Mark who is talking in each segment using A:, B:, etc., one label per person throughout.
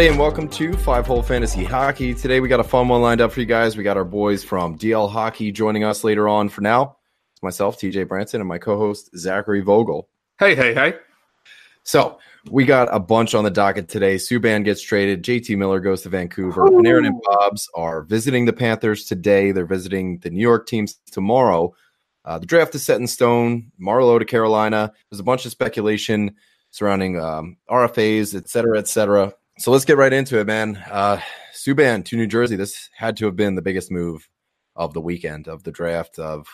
A: Everybody, and welcome to Five Hole Fantasy Hockey. Today, we got a fun one lined up for you guys. We got our boys from DL Hockey joining us later on. For now, it's myself, TJ Branson, and my co host, Zachary Vogel.
B: Hey, hey, hey.
A: So, we got a bunch on the docket today. Subban gets traded. JT Miller goes to Vancouver. Ooh. Panarin and Bobs are visiting the Panthers today. They're visiting the New York teams tomorrow. Uh, the draft is set in stone. Marleau to Carolina. There's a bunch of speculation surrounding um, RFAs, et cetera, et cetera. So let's get right into it, man. Uh, Subban to New Jersey. This had to have been the biggest move of the weekend, of the draft, of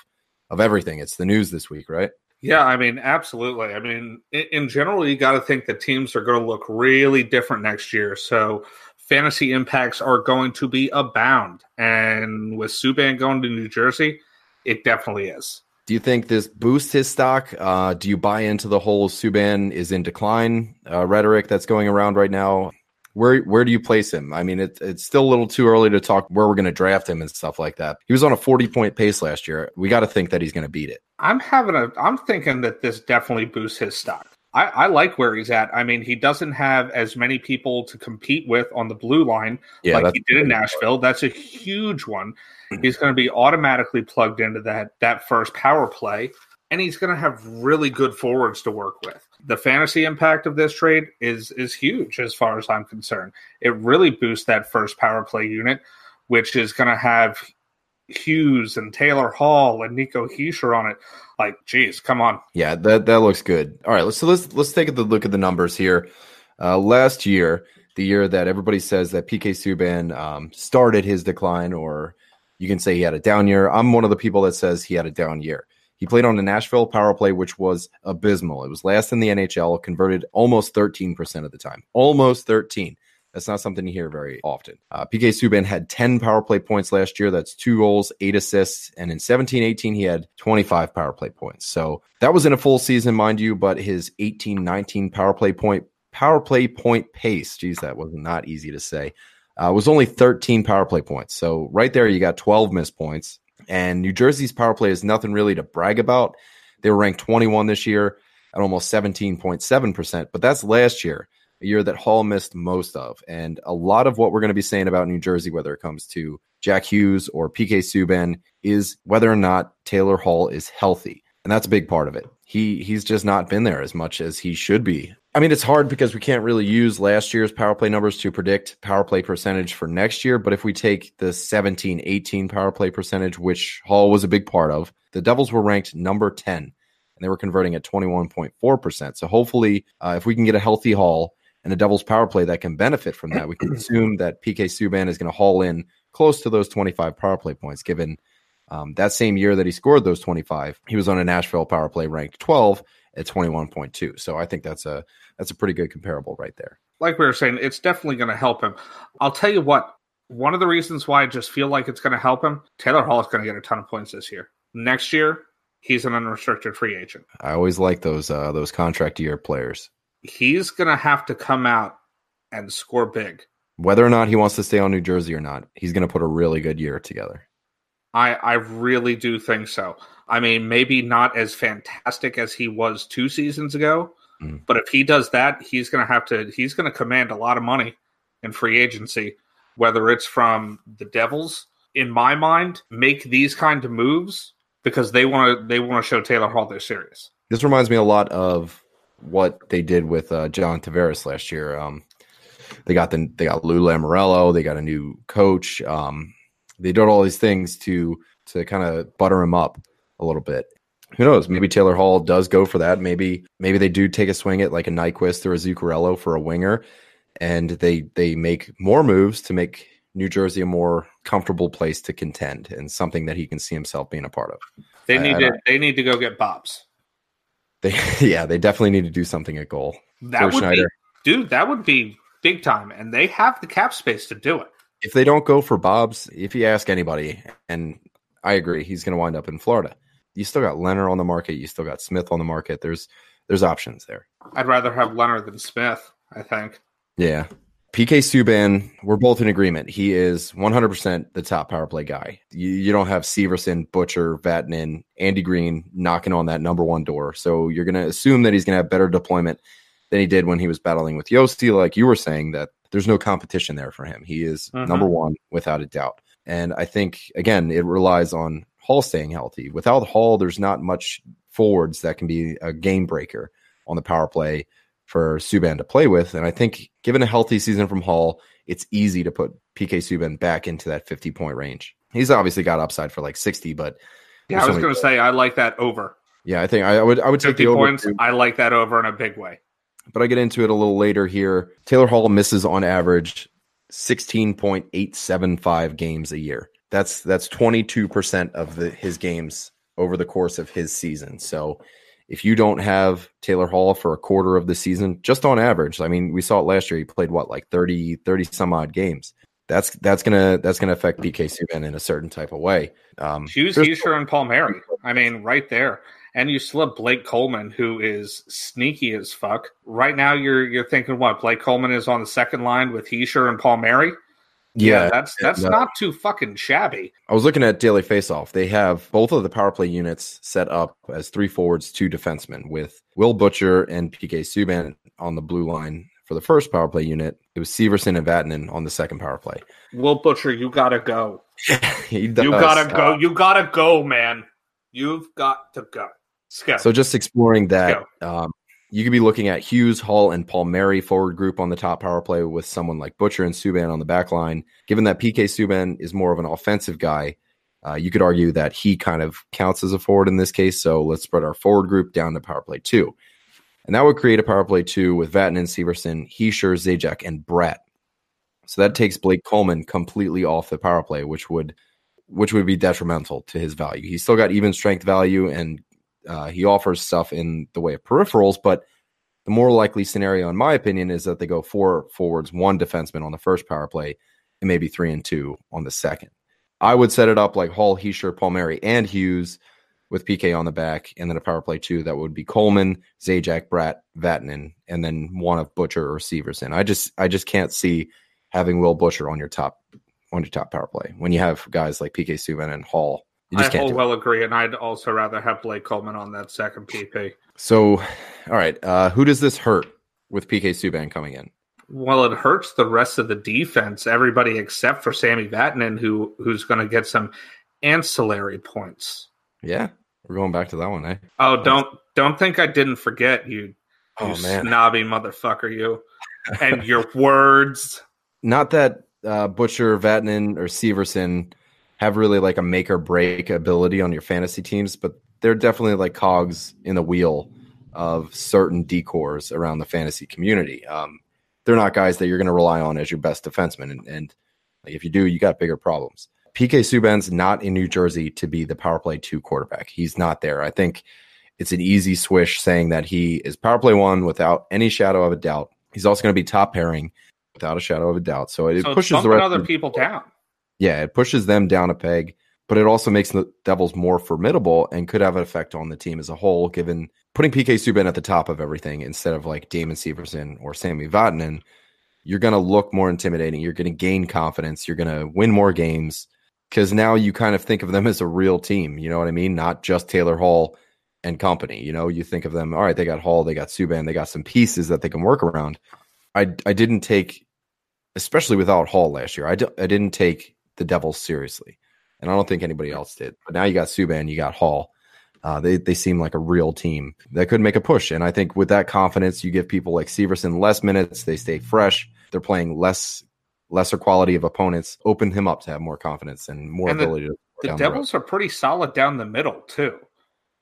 A: of everything. It's the news this week, right?
B: Yeah, I mean, absolutely. I mean, in, in general, you got to think that teams are going to look really different next year. So fantasy impacts are going to be abound. And with Subban going to New Jersey, it definitely is.
A: Do you think this boosts his stock? Uh, do you buy into the whole Subban is in decline uh, rhetoric that's going around right now? Where where do you place him? I mean, it's it's still a little too early to talk where we're going to draft him and stuff like that. He was on a 40 point pace last year. We got to think that he's going to beat it.
B: I'm having a I'm thinking that this definitely boosts his stock. I, I like where he's at. I mean, he doesn't have as many people to compete with on the blue line yeah, like he did in Nashville. That's a huge one. Mm-hmm. He's going to be automatically plugged into that that first power play and he's going to have really good forwards to work with. The fantasy impact of this trade is is huge as far as I'm concerned. It really boosts that first power play unit, which is going to have Hughes and Taylor Hall and Nico Hischier on it. Like, geez, come on.
A: Yeah, that that looks good. All right, let's so let's let's take a look at the numbers here. Uh, last year, the year that everybody says that PK Subban um, started his decline, or you can say he had a down year. I'm one of the people that says he had a down year. He played on the Nashville power play, which was abysmal. It was last in the NHL, converted almost 13% of the time. Almost 13. That's not something you hear very often. Uh, PK Subban had 10 power play points last year. That's two goals, eight assists. And in 17 18, he had 25 power play points. So that was in a full season, mind you, but his 18 19 power play point, power play point pace, geez, that was not easy to say, uh, was only 13 power play points. So right there, you got 12 missed points. And New Jersey's power play is nothing really to brag about. They were ranked 21 this year at almost 17.7%, but that's last year, a year that Hall missed most of. And a lot of what we're going to be saying about New Jersey, whether it comes to Jack Hughes or PK Subban, is whether or not Taylor Hall is healthy. And that's a big part of it. He he's just not been there as much as he should be I mean, it's hard because we can't really use last year's power play numbers to predict power play percentage for next year. But if we take the 17 18 power play percentage, which Hall was a big part of, the Devils were ranked number 10 and they were converting at 21.4%. So hopefully, uh, if we can get a healthy Hall and a Devils power play that can benefit from that, we can assume that PK Subban is going to haul in close to those 25 power play points, given um, that same year that he scored those 25, he was on a Nashville power play ranked 12 at 21.2. So I think that's a that's a pretty good comparable right there.
B: Like we were saying, it's definitely going to help him. I'll tell you what, one of the reasons why I just feel like it's going to help him, Taylor Hall is going to get a ton of points this year. Next year, he's an unrestricted free agent.
A: I always like those uh, those contract year players.
B: He's going to have to come out and score big.
A: Whether or not he wants to stay on New Jersey or not, he's going to put a really good year together.
B: I I really do think so. I mean, maybe not as fantastic as he was two seasons ago, mm. but if he does that, he's going to have to. He's going to command a lot of money in free agency, whether it's from the Devils. In my mind, make these kind of moves because they want to. They want to show Taylor Hall they're serious.
A: This reminds me a lot of what they did with uh, John Tavares last year. Um, they got the they got Lou Lamoriello. They got a new coach. Um, they did all these things to to kind of butter him up a little bit. Who knows? Maybe Taylor Hall does go for that. Maybe maybe they do take a swing at like a Nyquist or a Zuccarello for a winger, and they they make more moves to make New Jersey a more comfortable place to contend and something that he can see himself being a part of.
B: They need I, to I, they need to go get Bobs.
A: They yeah, they definitely need to do something at goal.
B: That would Schneider. be dude, that would be big time. And they have the cap space to do it.
A: If they don't go for Bobs, if you ask anybody, and I agree, he's gonna wind up in Florida you still got Leonard on the market. You still got Smith on the market. There's there's options there.
B: I'd rather have Leonard than Smith. I think.
A: Yeah. PK Subban, we're both in agreement. He is 100% the top power play guy. You, you don't have Severson, Butcher, Vatanen, Andy Green knocking on that number one door. So you're going to assume that he's going to have better deployment than he did when he was battling with Josi, like you were saying, that there's no competition there for him. He is mm-hmm. number one without a doubt. And I think again, it relies on Hall staying healthy. Without Hall, there's not much forwards that can be a game breaker on the power play for Subban to play with. And I think given a healthy season from Hall, it's easy to put PK Subban back into that 50 point range. He's obviously got upside for like 60, but
B: yeah, I was going to say I like that over.
A: Yeah, I think I, would I would take the points.
B: Too. I like that over in a big way.
A: But I get into it a little later here. Taylor Hall misses on average 16.875 games a year. That's that's 22% of the, his games over the course of his season. So if you don't have Taylor Hall for a quarter of the season, just on average, I mean, we saw it last year. He played what, like 30, 30 some odd games. That's that's gonna that's gonna affect PK Subban in a certain type of way.
B: Um, Hughes, Hischier, and Palmieri. I mean, right there. And you still have Blake Coleman, who is sneaky as fuck. Right now, you're you're thinking what? Blake Coleman is on the second line with Hischier and Palmieri. Yeah, yeah, that's that's uh, not too fucking shabby.
A: I was looking at Daily Faceoff. They have both of the power play units set up as three forwards, two defensemen, with Will Butcher and PK Subban on the blue line for the first power play unit. It was Severson and Vatanen on the second power play.
B: Will Butcher, you gotta go. you gotta go. You gotta go, man. You've got to go.
A: So just exploring that. Um, you could be looking at Hughes, Hall, and Palmieri forward group on the top power play with someone like Butcher and Subban on the back line. Given that PK Subban is more of an offensive guy, uh, you could argue that he kind of counts as a forward in this case. So let's spread our forward group down to power play two. And that would create a power play two with Vatanen, Severson, Hischier, Zajac, and Bratt. So that takes Blake Coleman completely off the power play, which would which would be detrimental to his value. He's still got even strength value and uh, he offers stuff in the way of peripherals, but the more likely scenario, in my opinion, is that they go four forwards, one defenseman on the first power play, and maybe three and two on the second. I would set it up like Hall, Hischier, Palmieri, and Hughes with PK on the back, and then a power play two that would be Coleman, Zajac, Bratt, Vatanen, and then one of Butcher or Severson. I just I just can't see having Will Butcher on your top on your top power play when you have guys like PK Subban and Hall
B: you just I can't well agree, and I'd also rather have Blake Coleman on that second PP.
A: So, all right, uh, who does this hurt with PK Subban coming in?
B: Well, it hurts the rest of the defense, everybody except for Sammy Vatanen, who who's going to get some ancillary points.
A: Yeah, we're going back to that one, eh?
B: Oh, don't don't think I didn't forget you. Oh you man, snobby motherfucker, you and your words.
A: Not that uh, Butcher, Vatanen, or Severson have really like a make or break ability on your fantasy teams, but they're definitely like cogs in the wheel of certain decors around the fantasy community. Um, they're not guys that you're going to rely on as your best defenseman, and, and like if you do, you got bigger problems. PK Subban's not in New Jersey to be the power play two quarterback. He's not there. I think it's an easy swish saying that he is power play one without any shadow of a doubt. He's also going to be top pairing without a shadow of a doubt. So it so pushes the rest
B: other people down.
A: Yeah, it pushes them down a peg, but it also makes the Devils more formidable and could have an effect on the team as a whole, given putting PK Subban at the top of everything instead of like Damon Severson or Sammy Vatanen. You're going to look more intimidating. You're going to gain confidence. You're going to win more games because now you kind of think of them as a real team. You know what I mean? Not just Taylor Hall and company. You know, you think of them, all right, they got Hall, they got Subban, they got some pieces that they can work around. I, I didn't take, especially without Hall last year, I d- I didn't take the Devils seriously, and I don't think anybody else did. But now you got Subban, you got Hall. Uh, they they seem like a real team that could make a push, and I think with that confidence, you give people like Severson less minutes. They stay fresh. They're playing less lesser quality of opponents. Open him up to have more confidence and more and ability.
B: The, the Devils the are pretty solid down the middle too.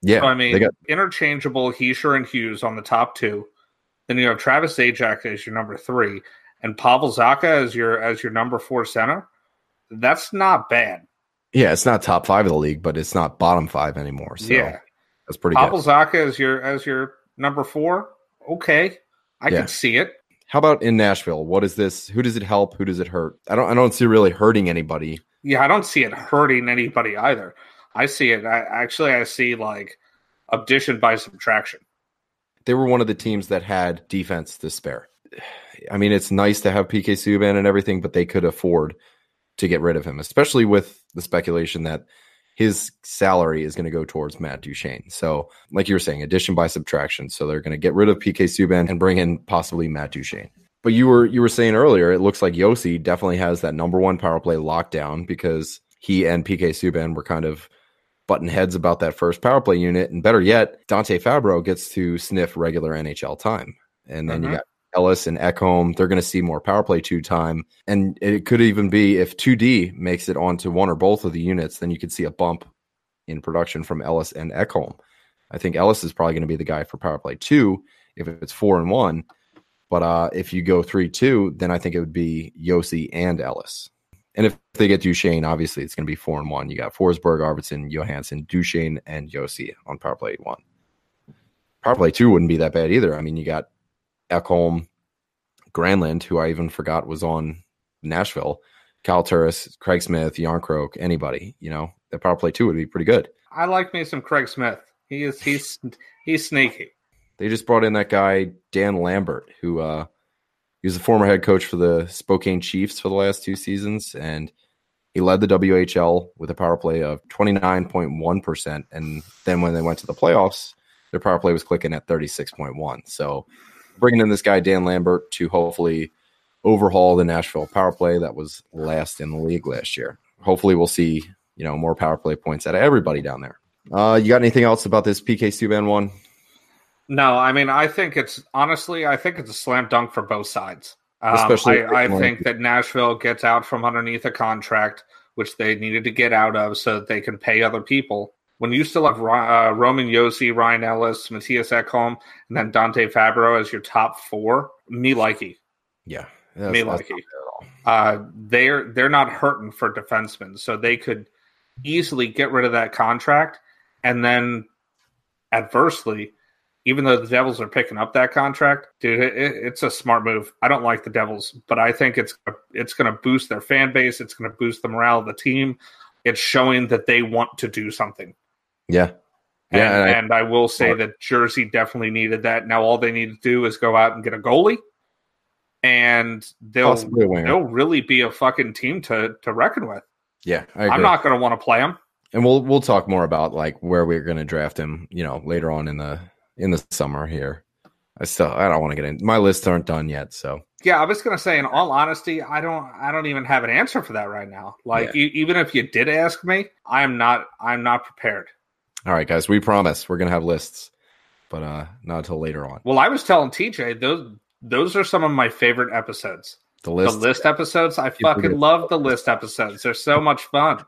A: Yeah,
B: so, I mean, got, interchangeable Hischier and Hughes on the top two. Then you have Travis Zajac as your number three, and Pavel Zacha as your as your number four center that's not bad.
A: Yeah, it's not top five of the league, but it's not bottom five anymore. So yeah, that's pretty
B: Pavel good. As your as your number four. Okay, I yeah. can see it.
A: How about in Nashville? What is this? Who does it help? Who does it hurt? I don't. I don't see really hurting anybody.
B: Yeah, I don't see it hurting anybody either. I see it. I actually I see like addition by subtraction.
A: They were one of the teams that had defense to spare. I mean, it's nice to have PK Subban and everything, but they could afford to get rid of him, especially with the speculation that his salary is going to go towards Matt Duchene. So, like you were saying, addition by subtraction. So they're going to get rid of PK Subban and bring in possibly Matt Duchene. But you were you were saying earlier, it looks like Josi definitely has that number one power play lockdown because he and PK Subban were kind of button heads about that first power play unit. And better yet, Dante Fabbro gets to sniff regular NHL time. And then mm-hmm. you got Ellis and Ekholm. They're going to see more power play two time. And it could even be if 2D makes it onto one or both of the units, then you could see a bump in production from Ellis and Ekholm. I think Ellis is probably going to be the guy for power play two if it's four and one. But uh, if you go three two, then I think it would be Josi and Ellis. And if they get Duchene, obviously it's going to be four and one. You got Forsberg, Arvidsson, Johansen, Duchene, and Josi on power play one. Power play two wouldn't be that bad either. I mean, you got Ekholm, Granlund, who I even forgot was on Nashville, Kyle Turris, Craig Smith, Jarnkrok, anybody. You know, that power play two would be pretty good.
B: I like me some Craig Smith. He is he's he's sneaky.
A: They just brought in that guy Dan Lambert, who uh, he was the former head coach for the Spokane Chiefs for the last two seasons, and he led the WHL with a power play of 29.1%. And then when they went to the playoffs, their power play was clicking at 36.1. So bringing in this guy, Dan Lambert, to hopefully overhaul the Nashville power play that was last in the league last year. Hopefully we'll see, you know, more power play points out of everybody down there. Uh, you got anything else about this PK Subban one?
B: No, I mean, I think it's honestly, I think it's a slam dunk for both sides. Um, Especially, I, I think that Nashville gets out from underneath a contract, which they needed to get out of so that they can pay other people. When you still have uh, Roman Josi, Ryan Ellis, Mattias Ekholm, and then Dante Fabbro as your top four, me likey.
A: Yeah,
B: me likey. Uh, they're they're not hurting for defensemen, so they could easily get rid of that contract, and then adversely even though the Devils are picking up that contract, dude, it, it's a smart move. I don't like the Devils, but I think it's it's going to boost their fan base. It's going to boost the morale of the team. It's showing that they want to do something.
A: Yeah,
B: yeah. And, and, I, and I, will say that Jersey definitely needed that. Now all they need to do is go out and get a goalie, and they'll they'll really be a fucking team to to reckon with.
A: Yeah,
B: I'm not going to want to play them.
A: And we'll we'll talk more about like where we're going to draft him, you know, later on in the in the summer here. I still I don't want to get in. My lists aren't done yet, so
B: yeah. I was gonna say, in all honesty, I don't I don't even have an answer for that right now. Like yeah. e- even if you did ask me, I'm not I'm not prepared.
A: All right, guys, we promise we're gonna have lists, but uh not until later on.
B: Well, I was telling TJ those those are some of my favorite episodes. The list, the list episodes. I fucking love the list episodes. They're so much fun.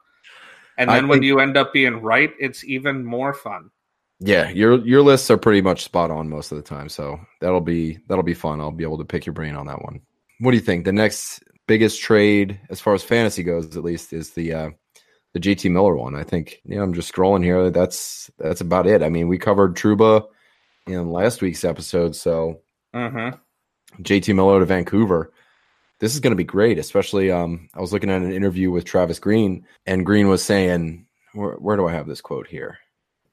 B: And then when you end up being right, it's even more fun.
A: Yeah, your your lists are pretty much spot on most of the time, so that'll be that'll be fun. I'll be able to pick your brain on that one. What do you think? The next biggest trade, as far as fantasy goes, at least, is the uh, the JT Miller one. I think. Yeah, I'm just scrolling here. That's that's about it. I mean, we covered Trouba in last week's episode, so
B: mm-hmm.
A: JT Miller to Vancouver. This is going to be great, especially. Um, I was looking at an interview with Travis Green, and Green was saying, where, where do I have this quote here?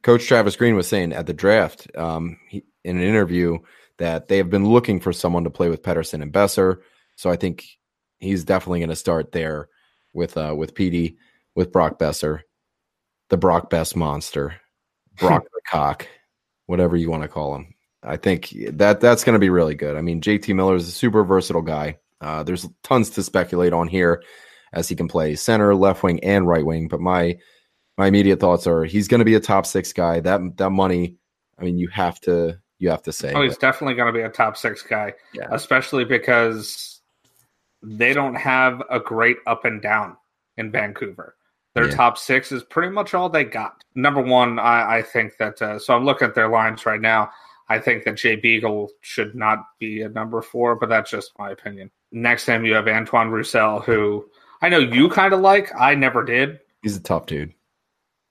A: Coach Travis Green was saying at the draft um, he, in an interview that they have been looking for someone to play with Pettersson and Boeser. So I think he's definitely going to start there with uh, with Petey with Brock Boeser, the Brock Best monster, Brock the cock, whatever you want to call him. I think that that's going to be really good. I mean, JT Miller is a super versatile guy. Uh, there's tons to speculate on here as he can play center, left wing, and right wing. But my my immediate thoughts are he's going to be a top six guy. That that money, I mean, you have to you have to say.
B: Oh, he's definitely going to be a top six guy, yeah. especially because they don't have a great up and down in Vancouver. Their yeah. top six is pretty much all they got. Number one, I, I think that. Uh, so I'm looking at their lines right now. I think that Jay Beagle should not be a number four, but that's just my opinion. Next time you have Antoine Roussel, who I know you kind of like. I never did.
A: He's a tough dude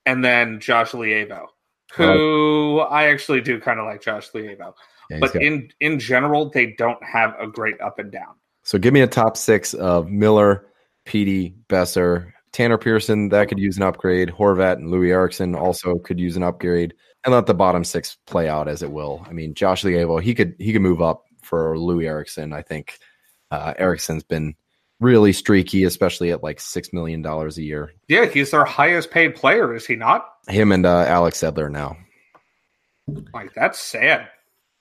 B: and then Josh Leivo, who I actually do kind of like Josh Leivo. Yeah, but got... in in general, they don't have a great up and down.
A: So give me a top six of Miller, Petey, Boeser, Tanner Pearson. That could use an upgrade. Horvat and Loui Eriksson also could use an upgrade. And let the bottom six play out as it will. I mean, Josh Leivo, he could he could move up for Loui Eriksson. I think uh, Eriksson's been really streaky, especially at like six million dollars a year.
B: Yeah, he's their highest paid player, is he not?
A: Him and uh, Alex Edler now.
B: Like that's sad.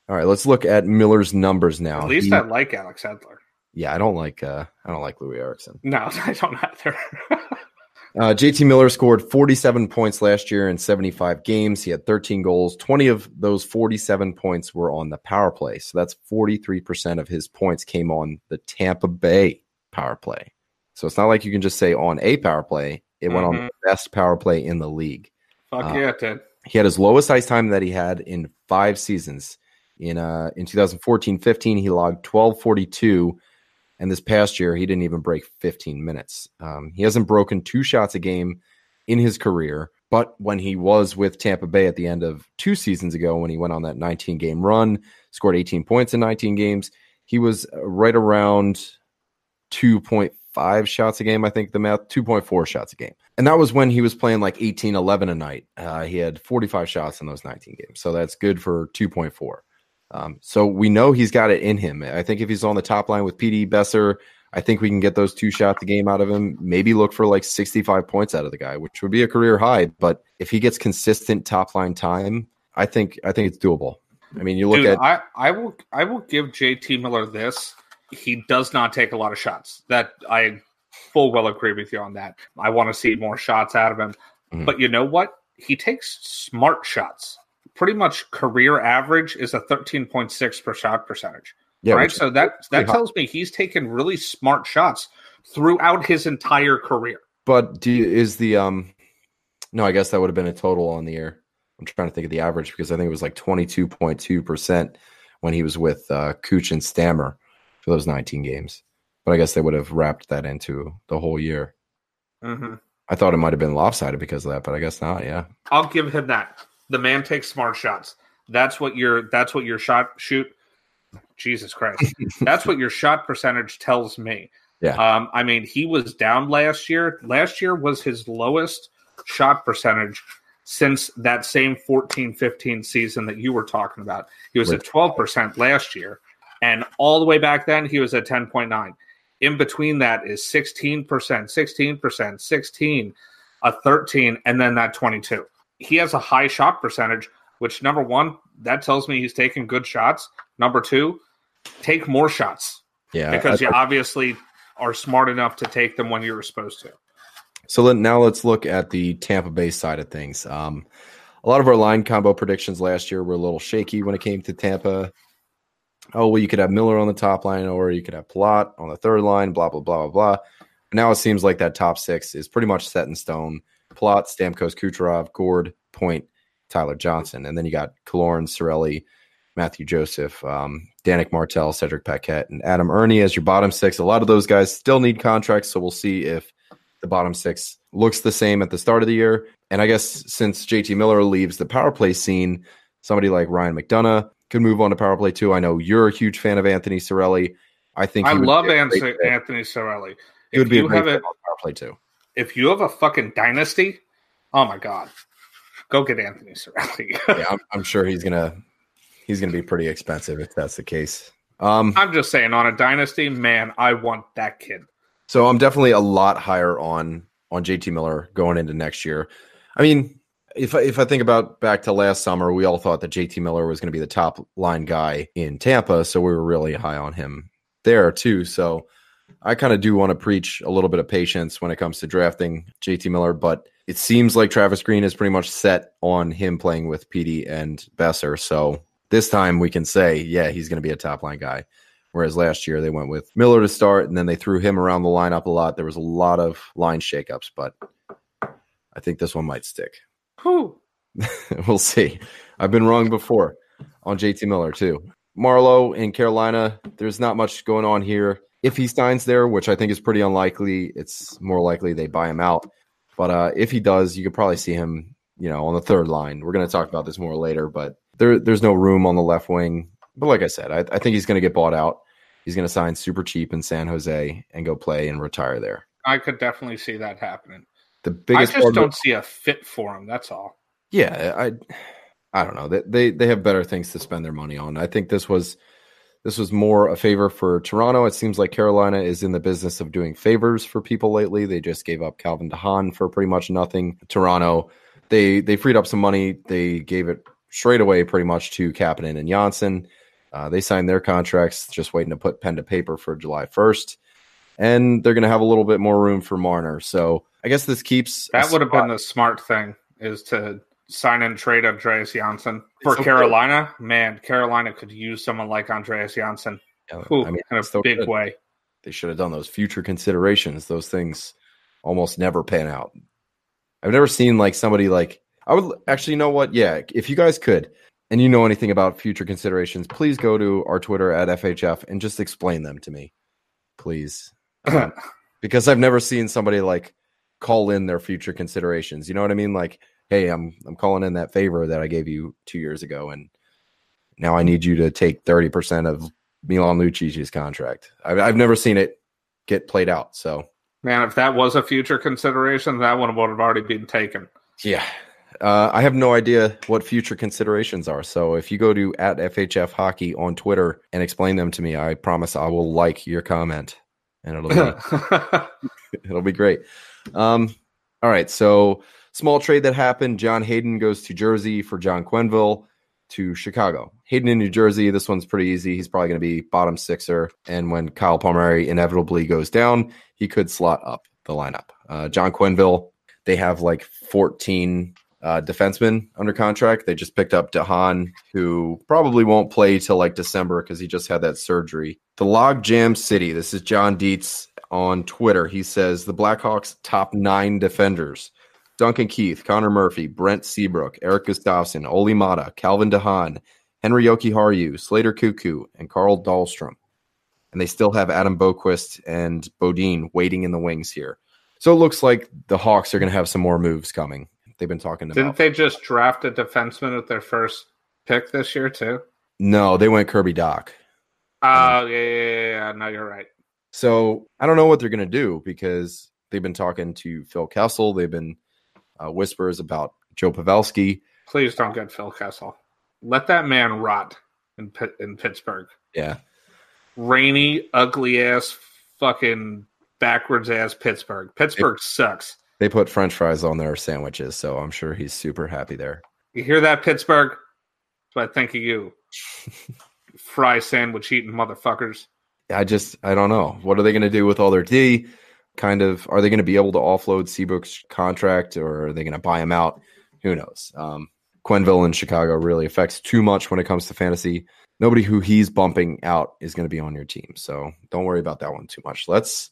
A: All right, let's look at Miller's numbers now.
B: At least he, I like Alex Edler.
A: Yeah, I don't like uh I don't like Loui Eriksson.
B: No, I don't either.
A: uh, JT Miller scored 47 points last year in 75 games. He had 13 goals. 20 of those 47 points were on the power play. So that's 43% of his points came on the Tampa Bay power play. So it's not like you can just say on a power play. It mm-hmm. went on mm-hmm. the best power play in the league.
B: Fuck uh, yeah, did.
A: He had his lowest ice time that he had in five seasons. In uh in 2014-15, he logged 1242 and this past year, he didn't even break 15 minutes. Um, he hasn't broken two shots a game in his career. But when he was with Tampa Bay at the end of two seasons ago, when he went on that 19 game run, scored 18 points in 19 games, he was right around 2.5 shots a game. I think the math 2.4 shots a game. And that was when he was playing like 18, 11 a night. Uh, he had 45 shots in those 19 games. So that's good for 2.4. Um, so we know he's got it in him. I think if he's on the top line with Petey Boeser, I think we can get those two shots a game out of him. Maybe look for like 65 points out of the guy, which would be a career high. But if he gets consistent top line time, I think I think it's doable. I mean, you look Dude, at
B: I, I will I will give JT Miller this. He does not take a lot of shots. That I full well agree with you on that. I want to see more shots out of him. Mm-hmm. But you know what? He takes smart shots pretty much career average is a 13.6 per shot percentage. Yeah, right. So that that tells me he's taken really smart shots throughout his entire career.
A: But do you, is the um no, I guess that would have been a total on the year. I'm trying to think of the average because I think it was like 22.2% when he was with uh Cooch and Stammer for those 19 games. But I guess they would have wrapped that into the whole year. Mm-hmm. I thought it might have been lopsided because of that, but I guess not. Yeah,
B: I'll give him that. The man takes smart shots. That's what your that's what your shot shoot. Jesus Christ, that's what your shot percentage tells me.
A: Yeah.
B: Um, I mean, he was down last year. Last year was his lowest shot percentage since that same 14 15 season that you were talking about. He was at 12% last year. And all the way back then, he was at 10.9. In between that is 16%, 16%, 16, a 13, and then that 22 he has a high shot percentage, which number one, that tells me he's taking good shots. Number two, take more shots.
A: Yeah.
B: Because I, you obviously are smart enough to take them when you're supposed to.
A: So let, now let's look at the Tampa Bay side of things. Um, a lot of our line combo predictions last year were a little shaky when it came to Tampa. Oh, well, you could have Miller on the top line, or you could have Palat on the third line, blah, blah, blah, blah, blah. Now it seems like that top six is pretty much set in stone. Palat, Stamkos, Kucherov, Gourde, Point, Tyler Johnson, and then you got Killorn, Cirelli, Mathieu Joseph, um, Danick Martel, Cedric Paquette, and Adam Erne as your bottom six. A lot of those guys still need contracts, so we'll see if the bottom six looks the same at the start of the year. And I guess since JT Miller leaves the power play scene, somebody like Ryan McDonagh could move on to power play too. I know you're a huge fan of Anthony Cirelli. I think
B: I love Anthony, Anthony Cirelli.
A: He would be a great have power play too
B: if you have a fucking dynasty, oh my god, go get Anthony Cirelli.
A: yeah, I'm, I'm, sure he's gonna he's gonna be pretty expensive if that's the case. Um,
B: I'm just saying, on a dynasty, man, I want that kid.
A: So I'm definitely a lot higher on on JT Miller going into next year. I mean, if I, if I think about back to last summer, we all thought that JT Miller was going to be the top line guy in Tampa, so we were really high on him there too. So I kind of do want to preach a little bit of patience when it comes to drafting JT Miller, but it seems like Travis Green is pretty much set on him playing with Petey and Boeser. So this time we can say, yeah, he's going to be a top line guy. Whereas last year they went with Miller to start and then they threw him around the lineup a lot. There was a lot of line shakeups, but I think this one might stick.
B: Who?
A: we'll see. I've been wrong before on JT Miller too. Marleau in Carolina, there's not much going on here if he signs there, which I think is pretty unlikely, it's more likely they buy him out. But uh, if he does, you could probably see him, you know, on the third line. We're going to talk about this more later, but there, there's no room on the left wing. But like I said, I, I think he's going to get bought out. He's going to sign super cheap in San Jose and go play and retire there.
B: I could definitely see that happening.
A: The biggest
B: I just don't see a fit for him. That's all.
A: Yeah, I, I don't know. They, they they have better things to spend their money on. I think this was this was more a favor for Toronto. It seems like Carolina is in the business of doing favors for people lately. They just gave up Calvin DeHaan for pretty much nothing. Toronto, they they freed up some money. They gave it straight away pretty much to Kapanen and Johnsson. Uh, they signed their contracts, just waiting to put pen to paper for July 1st. And they're going to have a little bit more room for Marner. So I guess this keeps.
B: That would have been the smart thing is to sign and trade Andreas Johnsson. For so Carolina, good. man, Carolina could use someone like Andreas Johnsson yeah, Ooh, I mean, in a big good. way.
A: They should have done those future considerations. Those things almost never pan out. I've never seen like somebody like I would actually you know what? Yeah, if you guys could and you know anything about future considerations, please go to our Twitter at FHF and just explain them to me, please. Um, because I've never seen somebody like call in their future considerations. You know what I mean? Like, hey, I'm I'm calling in that favor that I gave you two years ago, and now I need you to take thirty percent of Milan Lucic's contract. I've I've never seen it get played out. So,
B: man, if that was a future consideration, that one would have already been taken.
A: Yeah. Uh, I have no idea what future considerations are. So if you go to at FHF Hockey on Twitter and explain them to me, I promise I will like your comment, and it'll be it'll be great. Um, all right, so small trade that happened. John Hayden goes to Jersey for John Quenneville to Chicago. Hayden in New Jersey, this one's pretty easy. He's probably going to be bottom sixer. And when Kyle Palmieri inevitably goes down, he could slot up the lineup. Uh, John Quenneville, they have like 14 uh, defensemen under contract. They just picked up DeHaan, who probably won't play till like December because he just had that surgery. The Log Jam City, this is John Dietz on Twitter. He says the Blackhawks' top nine defenders Duncan Keith, Connor Murphy, Brent Seabrook, Eric Gustafsson, Olli Maatta, Calvin DeHaan, Henri Jokiharju, Slater Koekkoek, and Carl Dahlstrom. And they still have Adam Boqvist and Beaudin waiting in the wings here. So it looks like the Hawks are going to have some more moves coming. They've been talking
B: about. Didn't they just draft a defenseman with their first pick this year too?
A: No, they went Kirby Dach.
B: Oh, uh, yeah, yeah, yeah. No, you're right.
A: So I don't know what they're going to do because they've been talking to Phil Kessel. They've been uh, whispers about Joe Pavelski.
B: Please don't get Phil Kessel. Let that man rot in in Pittsburgh.
A: Yeah,
B: rainy, ugly ass, fucking backwards ass Pittsburgh. Pittsburgh it, sucks.
A: They put French fries on their sandwiches, so I'm sure he's super happy there.
B: You hear that, Pittsburgh? So I think of you, fry sandwich eating motherfuckers.
A: I just I don't know. What are they going to do with all their D? Kind of, are they going to be able to offload Seabrook's contract, or are they going to buy him out? Who knows? Um, Quenneville in Chicago really affects too much when it comes to fantasy. Nobody who he's bumping out is going to be on your team, so don't worry about that one too much. Let's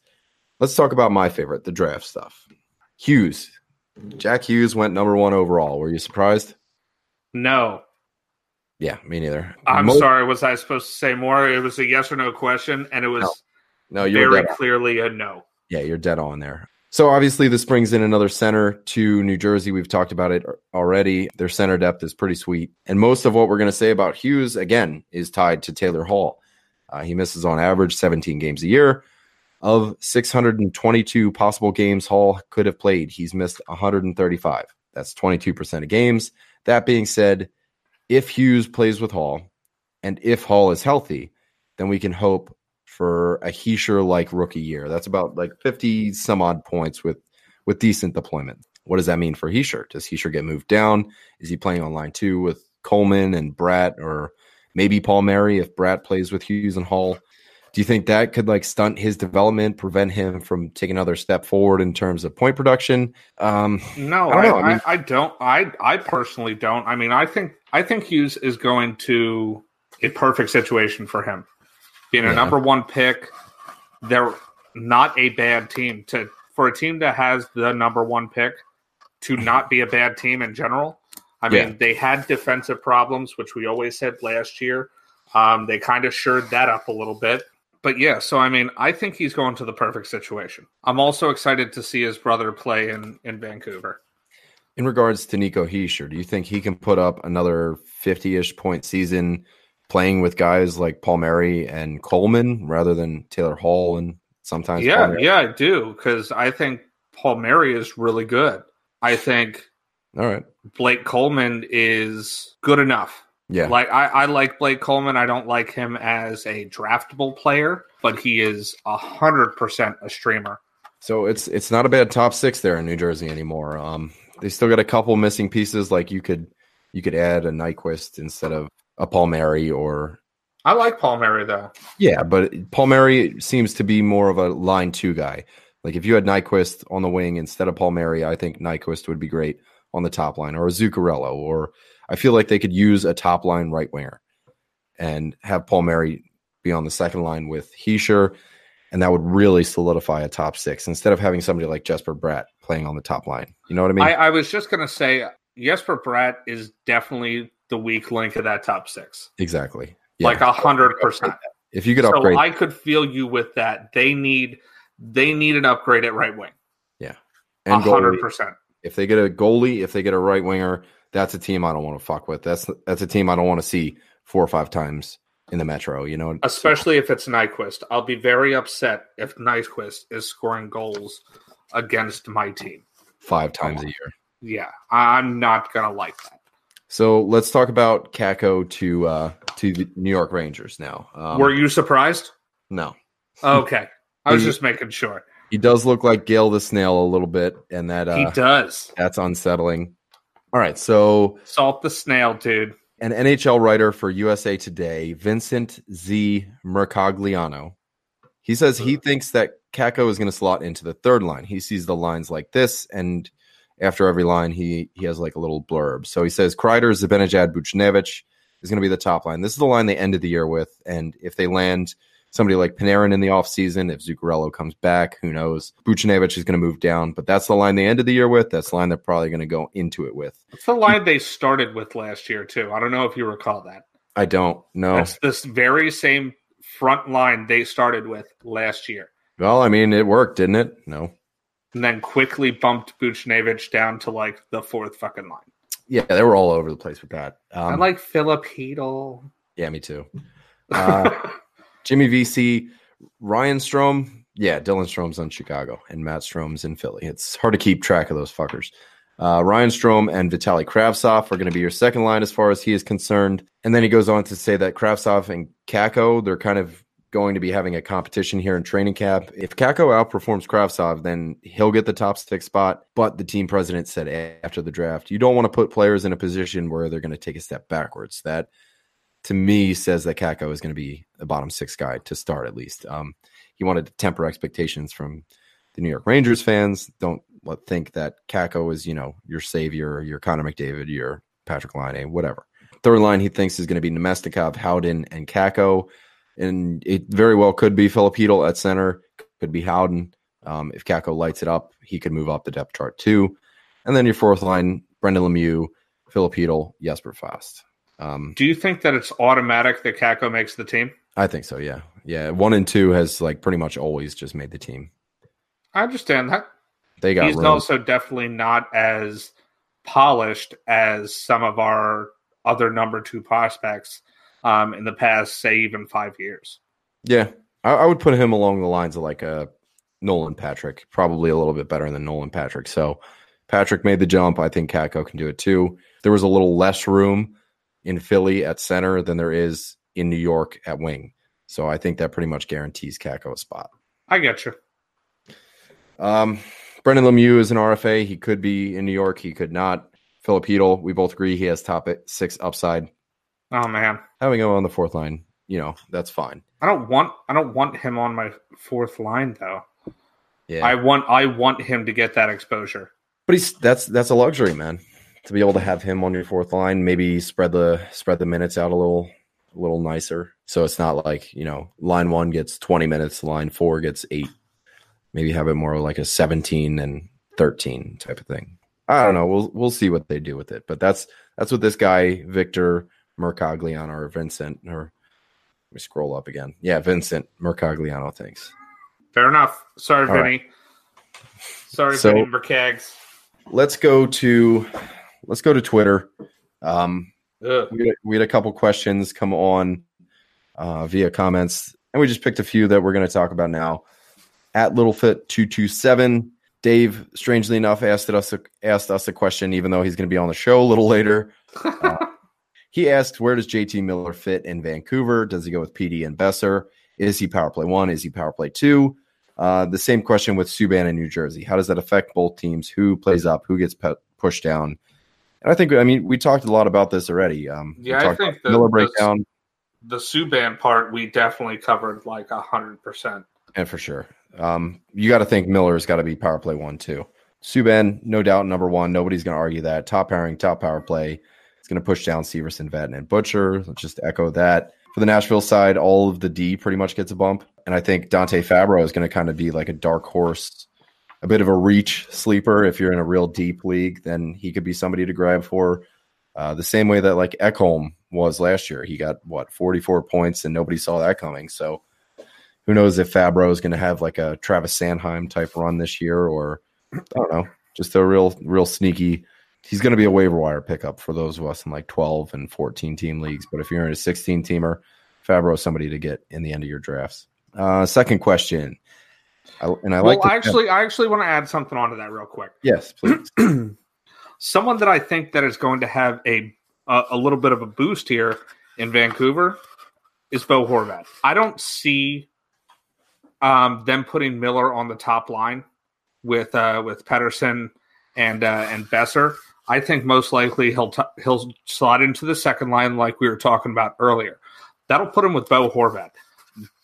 A: let's talk about my favorite, the draft stuff. Hughes, Jack Hughes went number one overall. Were you surprised?
B: No.
A: Yeah, me neither.
B: I'm Most- sorry. Was I supposed to say more? It was a yes or no question, and it was no, no you're very clearly a no.
A: Yeah, you're dead on there. So obviously, this brings in another center to New Jersey. We've talked about it already. Their center depth is pretty sweet, and most of what we're going to say about Hughes again is tied to Taylor Hall. Uh, he misses on average 17 games a year. Of 622 possible games Hall could have played, he's missed 135. That's 22% of games. That being said, if Hughes plays with Hall, and if Hall is healthy, then we can hope for a Hischier like rookie year. That's about like 50 some odd points with with decent deployment. What does that mean for Hischier? Does Hischier get moved down? Is he playing on line two with Coleman and Bratt or maybe Palmieri if Bratt plays with Hughes and Hall? Do you think that could like stunt his development, prevent him from taking another step forward in terms of point production? Um,
B: no, I don't, I, I, mean, I, I don't. I I personally don't. I mean, I think I think Hughes is going to a perfect situation for him being yeah. a number one pick. They're not a bad team to for a team that has the number one pick to not be a bad team in general. I mean, yeah. they had defensive problems, which we always said last year. Um, they kind of shored that up a little bit. But yeah, so I mean, I think he's going to the perfect situation. I'm also excited to see his brother play in, in Vancouver.
A: In regards to Nico Hischier, do you think he can put up another 50 ish point season playing with guys like Paul Palmieri and Coleman rather than Taylor Hall and sometimes.
B: Yeah, Palmieri. yeah, I do because I think Paul Palmieri is really good. I think.
A: All right.
B: Blake Coleman is good enough.
A: Yeah.
B: Like I, I like Blake Coleman. I don't like him as a draftable player, but he is a hundred percent a streamer.
A: So it's it's not a bad top six there in New Jersey anymore. Um, they still got a couple missing pieces. Like you could You could add a Nyquist instead of a Palmieri or.
B: I like Palmieri though.
A: Yeah, but Palmieri seems to be more of a line two guy. Like if you had Nyquist on the wing instead of Palmieri, I think Nyquist would be great on the top line, or a Zuccarello, or I feel like they could use a top line right winger and have Palmieri be on the second line with Hischier, and that would really solidify a top six instead of having somebody like Jesper Bratt playing on the top line. You know what I mean?
B: I, I was just gonna say Jesper Bratt is definitely the weak link of that top six.
A: Exactly.
B: Yeah. Like a hundred percent.
A: If you could so upgrade,
B: I could feel you with that. They need they need an upgrade at right wing.
A: Yeah,
B: and hundred percent.
A: If they get a goalie, if they get a right winger, that's a team I don't want to fuck with. That's that's a team I don't want to see four or five times in the Metro. You know,
B: especially if it's Nyquist. I'll be very upset if Nyquist is scoring goals against my team
A: five times a year.
B: Yeah, I'm not gonna like that.
A: So let's talk about Kakko to uh, to the New York Rangers now.
B: Um, Were you surprised?
A: No.
B: Okay, I was he, just making sure.
A: He does look like Gail the Snail a little bit, and that uh,
B: he does.
A: That's unsettling. All right, so
B: salt the snail, dude.
A: An NHL writer for USA Today, Vincent Z. Mercogliano, he says he thinks that Kakko is going to slot into the third line. He sees the lines like this, and after every line, he he has like a little blurb. So he says Kreider, Zibanejad, Buchnevich is going to be the top line. This is the line they ended the year with, and if they land somebody like Panarin in the offseason, if Zuccarello comes back, who knows? Buchnevich is going to move down, but that's the line they ended the year with. That's the line they're probably going to go into it with.
B: It's the line they started with last year too. I don't know if you recall that.
A: I don't know.
B: That's this very same front line they started with last year.
A: Well, I mean, it worked, didn't it? No
B: and then quickly bumped Buchnevich down to like the fourth fucking line.
A: Yeah, they were all over the place with that.
B: Um, I like Filip Chytil.
A: Yeah, me too. Uh, Jimmy VC, Ryan Strome. Yeah, Dylan Strome's on Chicago and Matt Strom's in Philly. It's hard to keep track of those fuckers. Uh, Ryan Strome and Vitali Kravtsov are going to be your second line as far as he is concerned. And then he goes on to say that Kravtsov and Kakko, they're kind of going to be having a competition here in training camp. If Kakko outperforms Kravtsov, then he'll get the top six spot. But the team president said after the draft, you don't want to put players in a position where they're going to take a step backwards. That to me says that Kakko is going to be a bottom six guy to start at least. Um, he wanted to temper expectations from the New York Rangers fans. Don't let think that Kakko is, you know, your savior, your Connor McDavid, your Patrik Laine, whatever. Third line he thinks is going to be Namestnikov, Howden, and Kakko and it very well could be Filipino at center, could be Howden. Um, if Kakko lights it up, he could move up the depth chart too. And then your fourth line, Brendan Lemieux, Filipino, Jesper Fast.
B: Um, Do you think that it's automatic that Kakko makes the team?
A: I think so. Yeah, yeah. One and two has like pretty much always just made the team.
B: I understand that.
A: They got.
B: He's room. also definitely not as polished as some of our other number two prospects um, in the past, say, even five years.
A: Yeah, I, I, would put him along the lines of like a Nolan Patrick, probably a little bit better than Nolan Patrick. So Patrick made the jump. I think Kakko can do it too. There was a little less room in Philly at center than there is in New York at wing. So I think that pretty much guarantees Kakko a spot.
B: I get you.
A: Um, Brendan Lemieux is an RFA. He could be in New York. He could not. Filip Chytil, we both agree he has top six upside.
B: Oh man,
A: having him on the fourth line, you know, that's fine.
B: I don't want I don't want him on my fourth line though. Yeah, I want I want him to get that exposure.
A: But he's that's that's a luxury, man. To be able to have him on your fourth line, maybe spread the spread the minutes out a little a little nicer. So it's not like, you know, line one gets 20 minutes, line four gets eight. Maybe have it more like a 17 and 13 type of thing. I don't know. We'll we'll see what they do with it. But that's that's what this guy, Victor Mercogliano or Vincent or let me scroll up again. Yeah, Vincent Mercogliano. Thanks.
B: Fair enough. Sorry, All Vinny. Right. Sorry, so, Vinny Mercags.
A: Let's go to let's go to Twitter. Um, we had, we had, a couple questions come on uh, via comments, and we just picked a few that we're going to talk about now. At Littlefit two two seven, Dave, strangely enough, asked us a, asked us a question, even though he's going to be on the show a little later. Uh, he asks, where does JT Miller fit in Vancouver? Does he go with Petey and Boeser? Is he power play one? Is he power play two? Uh, the same question with Subban in New Jersey. How does that affect both teams? Who plays up? Who gets pe- pushed down? And I think I mean we talked a lot about this already. Um,
B: yeah, I think the
A: Miller breakdown.
B: The, the Subban part we definitely covered like a hundred percent.
A: And for sure, um, you got to think Miller's got to be power play one too. Subban, no doubt, number one. Nobody's going to argue that. Top pairing, top power play. Going to push down Severson, Vet, and Butcher. Let's just echo that. For the Nashville side, all of the D pretty much gets a bump. And I think Dante Fabbro is going to kind of be like a dark horse a bit of a reach sleeper. If you're in a real deep league, then he could be somebody to grab for. Uh, the same way that like Ekholm was last year. He got what 44 points and nobody saw that coming. So who knows if Fabbro is going to have like a Travis Sanheim type run this year or I don't know, just a real real sneaky. He's going to be a waiver wire pickup for those of us in like 12 and 14 team leagues. But if you're in a 16 teamer, Fabbro is somebody to get in the end of your drafts. Uh, second question I, and I like
B: well,
A: like.
B: actually, I actually want to add something onto that real quick.
A: Yes, please.
B: Someone that I think that is going to have a, a a little bit of a boost here in Vancouver is Bo Horvat. I don't see um, them putting Miller on the top line with uh, with Pettersson and uh, and Boeser. I think most likely he'll t- he'll slide into the second line like we were talking about earlier. That'll put him with Bo Horvat.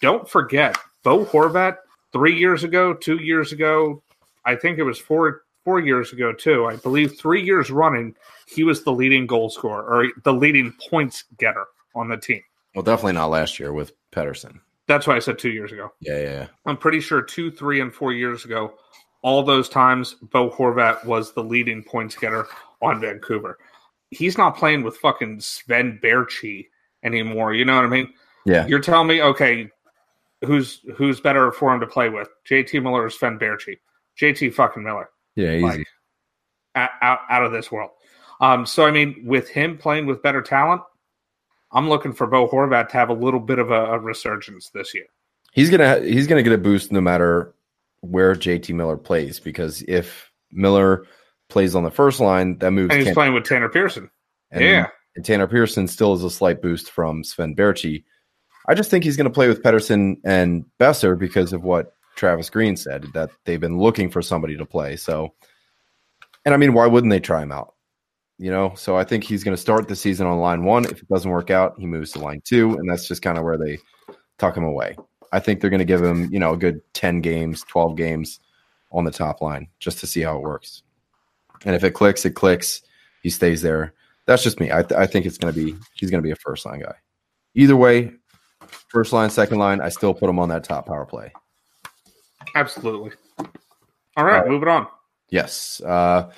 B: Don't forget, Bo Horvat three years ago, two years ago, I think it was four four years ago too. I believe three years running, he was the leading goal scorer or the leading points getter on the team.
A: Well, definitely not last year with Pettersson.
B: That's why I said two years ago.
A: Yeah, yeah, yeah.
B: I'm pretty sure two, three, and four years ago, all those times Bo Horvat was the leading points getter on Vancouver. He's not playing with fucking Sven Baertschi anymore. You know what I mean?
A: Yeah.
B: You're telling me, okay, who's who's better for him to play with, JT Miller or Sven Baertschi? JT fucking Miller.
A: Yeah, easy.
B: Like, out, out of this world. Um, so I mean, with him playing with better talent, I'm looking for Bo Horvat to have a little bit of a, a resurgence this year.
A: He's gonna he's gonna get a boost no matter where JT Miller plays because if Miller plays on the first line, that moves.
B: And he's playing with Tanner Pearson.
A: And,
B: yeah,
A: and Tanner Pearson still is a slight boost from Sven Baertschi. I just think he's going to play with Pettersson and Boeser because of what Travis Green said that they've been looking for somebody to play. So, and I mean, why wouldn't they try him out? You know, so I think he's going to start the season on line one. If it doesn't work out, he moves to line two, and that's just kind of where they tuck him away. I think they're going to give him, you know, a good 10 games, 12 games on the top line just to see how it works. And if it clicks, it clicks. He stays there. That's just me. I, th- I think it's going to be, he's going to be a first line guy. Either way, first line, second line, I still put him on that top power play.
B: Absolutely. All right, All right. moving on.
A: Yes. Uh,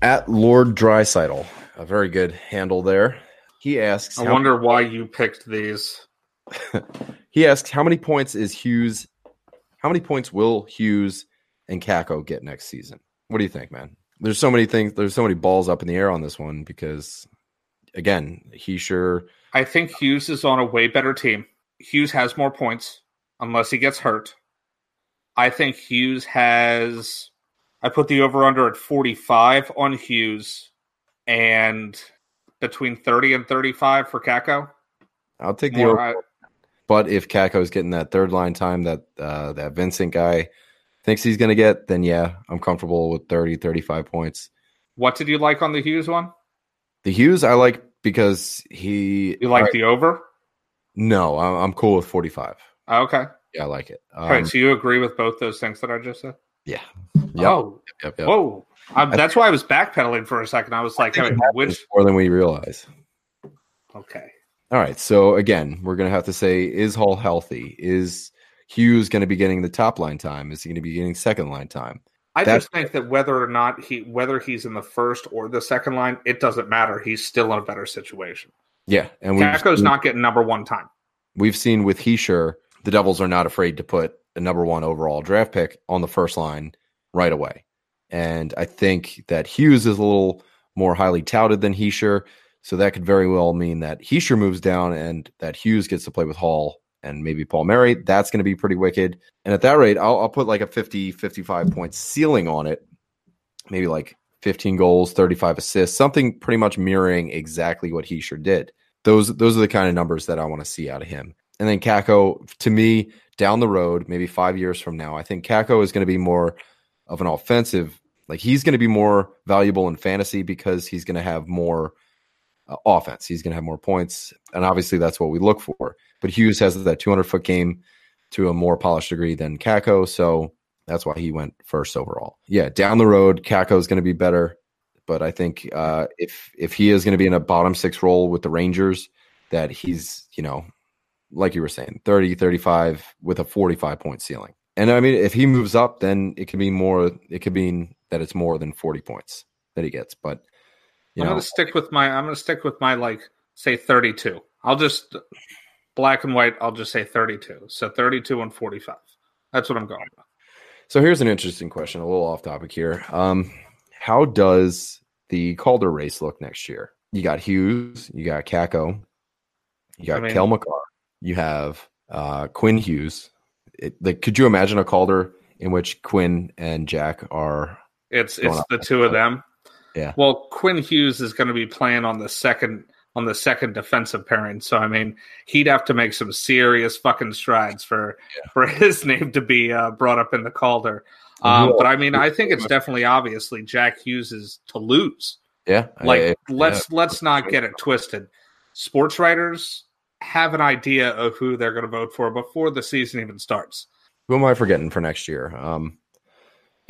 A: at Lord Drysidle, a very good handle there. He asks,
B: I wonder why you picked these.
A: he asks, how many points is Hughes? How many points will Hughes and Kakko get next season? What do you think, man? There's so many things. There's so many balls up in the air on this one because, again, he sure
B: I think Hughes is on a way better team. Hughes has more points unless he gets hurt. I think Hughes has. I put the over under at 45 on Hughes and between 30 and 35 for Kakko.
A: I'll take the over. I, but if Kakko's getting that third line time that uh, that Vincent guy thinks he's going to get, then yeah, I'm comfortable with 30, 35 points.
B: What did you like on the Hughes one?
A: The Hughes, I like because he.
B: You like the over?
A: No, I'm, I'm cool with 45.
B: Okay.
A: Yeah, I like it.
B: Um, All right. So you agree with both those things that I just said?
A: Yeah.
B: Yep. Oh. Yep, yep. Whoa. Um, that's why I was backpedaling for a second. I was like,
A: hey, which more than we realize.
B: Okay.
A: All right. So again, we're gonna have to say, is Hall healthy? Is Hughes going to be getting the top line time? Is he going to be getting second line time?
B: I That's, just think that whether or not he whether he's in the first or the second line, it doesn't matter. He's still in a better situation.
A: Yeah, and
B: Kakko's not getting number one time.
A: We've seen with Hischier, the Devils are not afraid to put a number one overall draft pick on the first line right away. And I think that Hughes is a little more highly touted than Hischier, So that could very well mean that Hischier moves down and that Hughes gets to play with Hall and maybe Palmieri. That's going to be pretty wicked. And at that rate, I'll, I'll put like a 50, 55 point ceiling on it. Maybe like 15 goals, 35 assists, something pretty much mirroring exactly what Hischier did. Those those are the kind of numbers that I want to see out of him. And then Kakko, to me, down the road, maybe five years from now, I think Kakko is going to be more of an offensive Like he's going to be more valuable in fantasy because he's going to have more uh, offense. He's going to have more points, and obviously that's what we look for. But Hughes has that 200 foot game to a more polished degree than Kakko, so that's why he went first overall. Yeah, down the road, Kakko is going to be better, but I think uh, if if he is going to be in a bottom six role with the Rangers, that he's you know, like you were saying, 30, 35 with a 45 point ceiling. And I mean, if he moves up, then it could be more. It could mean that it's more than 40 points that he gets. But
B: you I'm know, gonna stick with my. I'm gonna stick with my like say 32. I'll just black and white. I'll just say 32. So 32 and 45. That's what I'm going with.
A: So here's an interesting question, a little off topic here. Um, how does the Calder race look next year? You got Hughes, you got Kakko, you got I mean, Cale Makar, you have uh, Quinn Hughes. It, like, could you imagine a Calder in which Quinn and Jack are
B: it's it's the two of them.
A: Yeah.
B: Well, Quinn Hughes is going to be playing on the second on the second defensive pairing. So I mean, he'd have to make some serious fucking strides for yeah. for his name to be uh, brought up in the Calder. Um, but I mean, I think it's definitely obviously Jack Hughes is to lose.
A: Yeah.
B: Like I, let's yeah. let's not get it twisted. Sports writers have an idea of who they're going to vote for before the season even starts.
A: Who am I forgetting for next year? Um,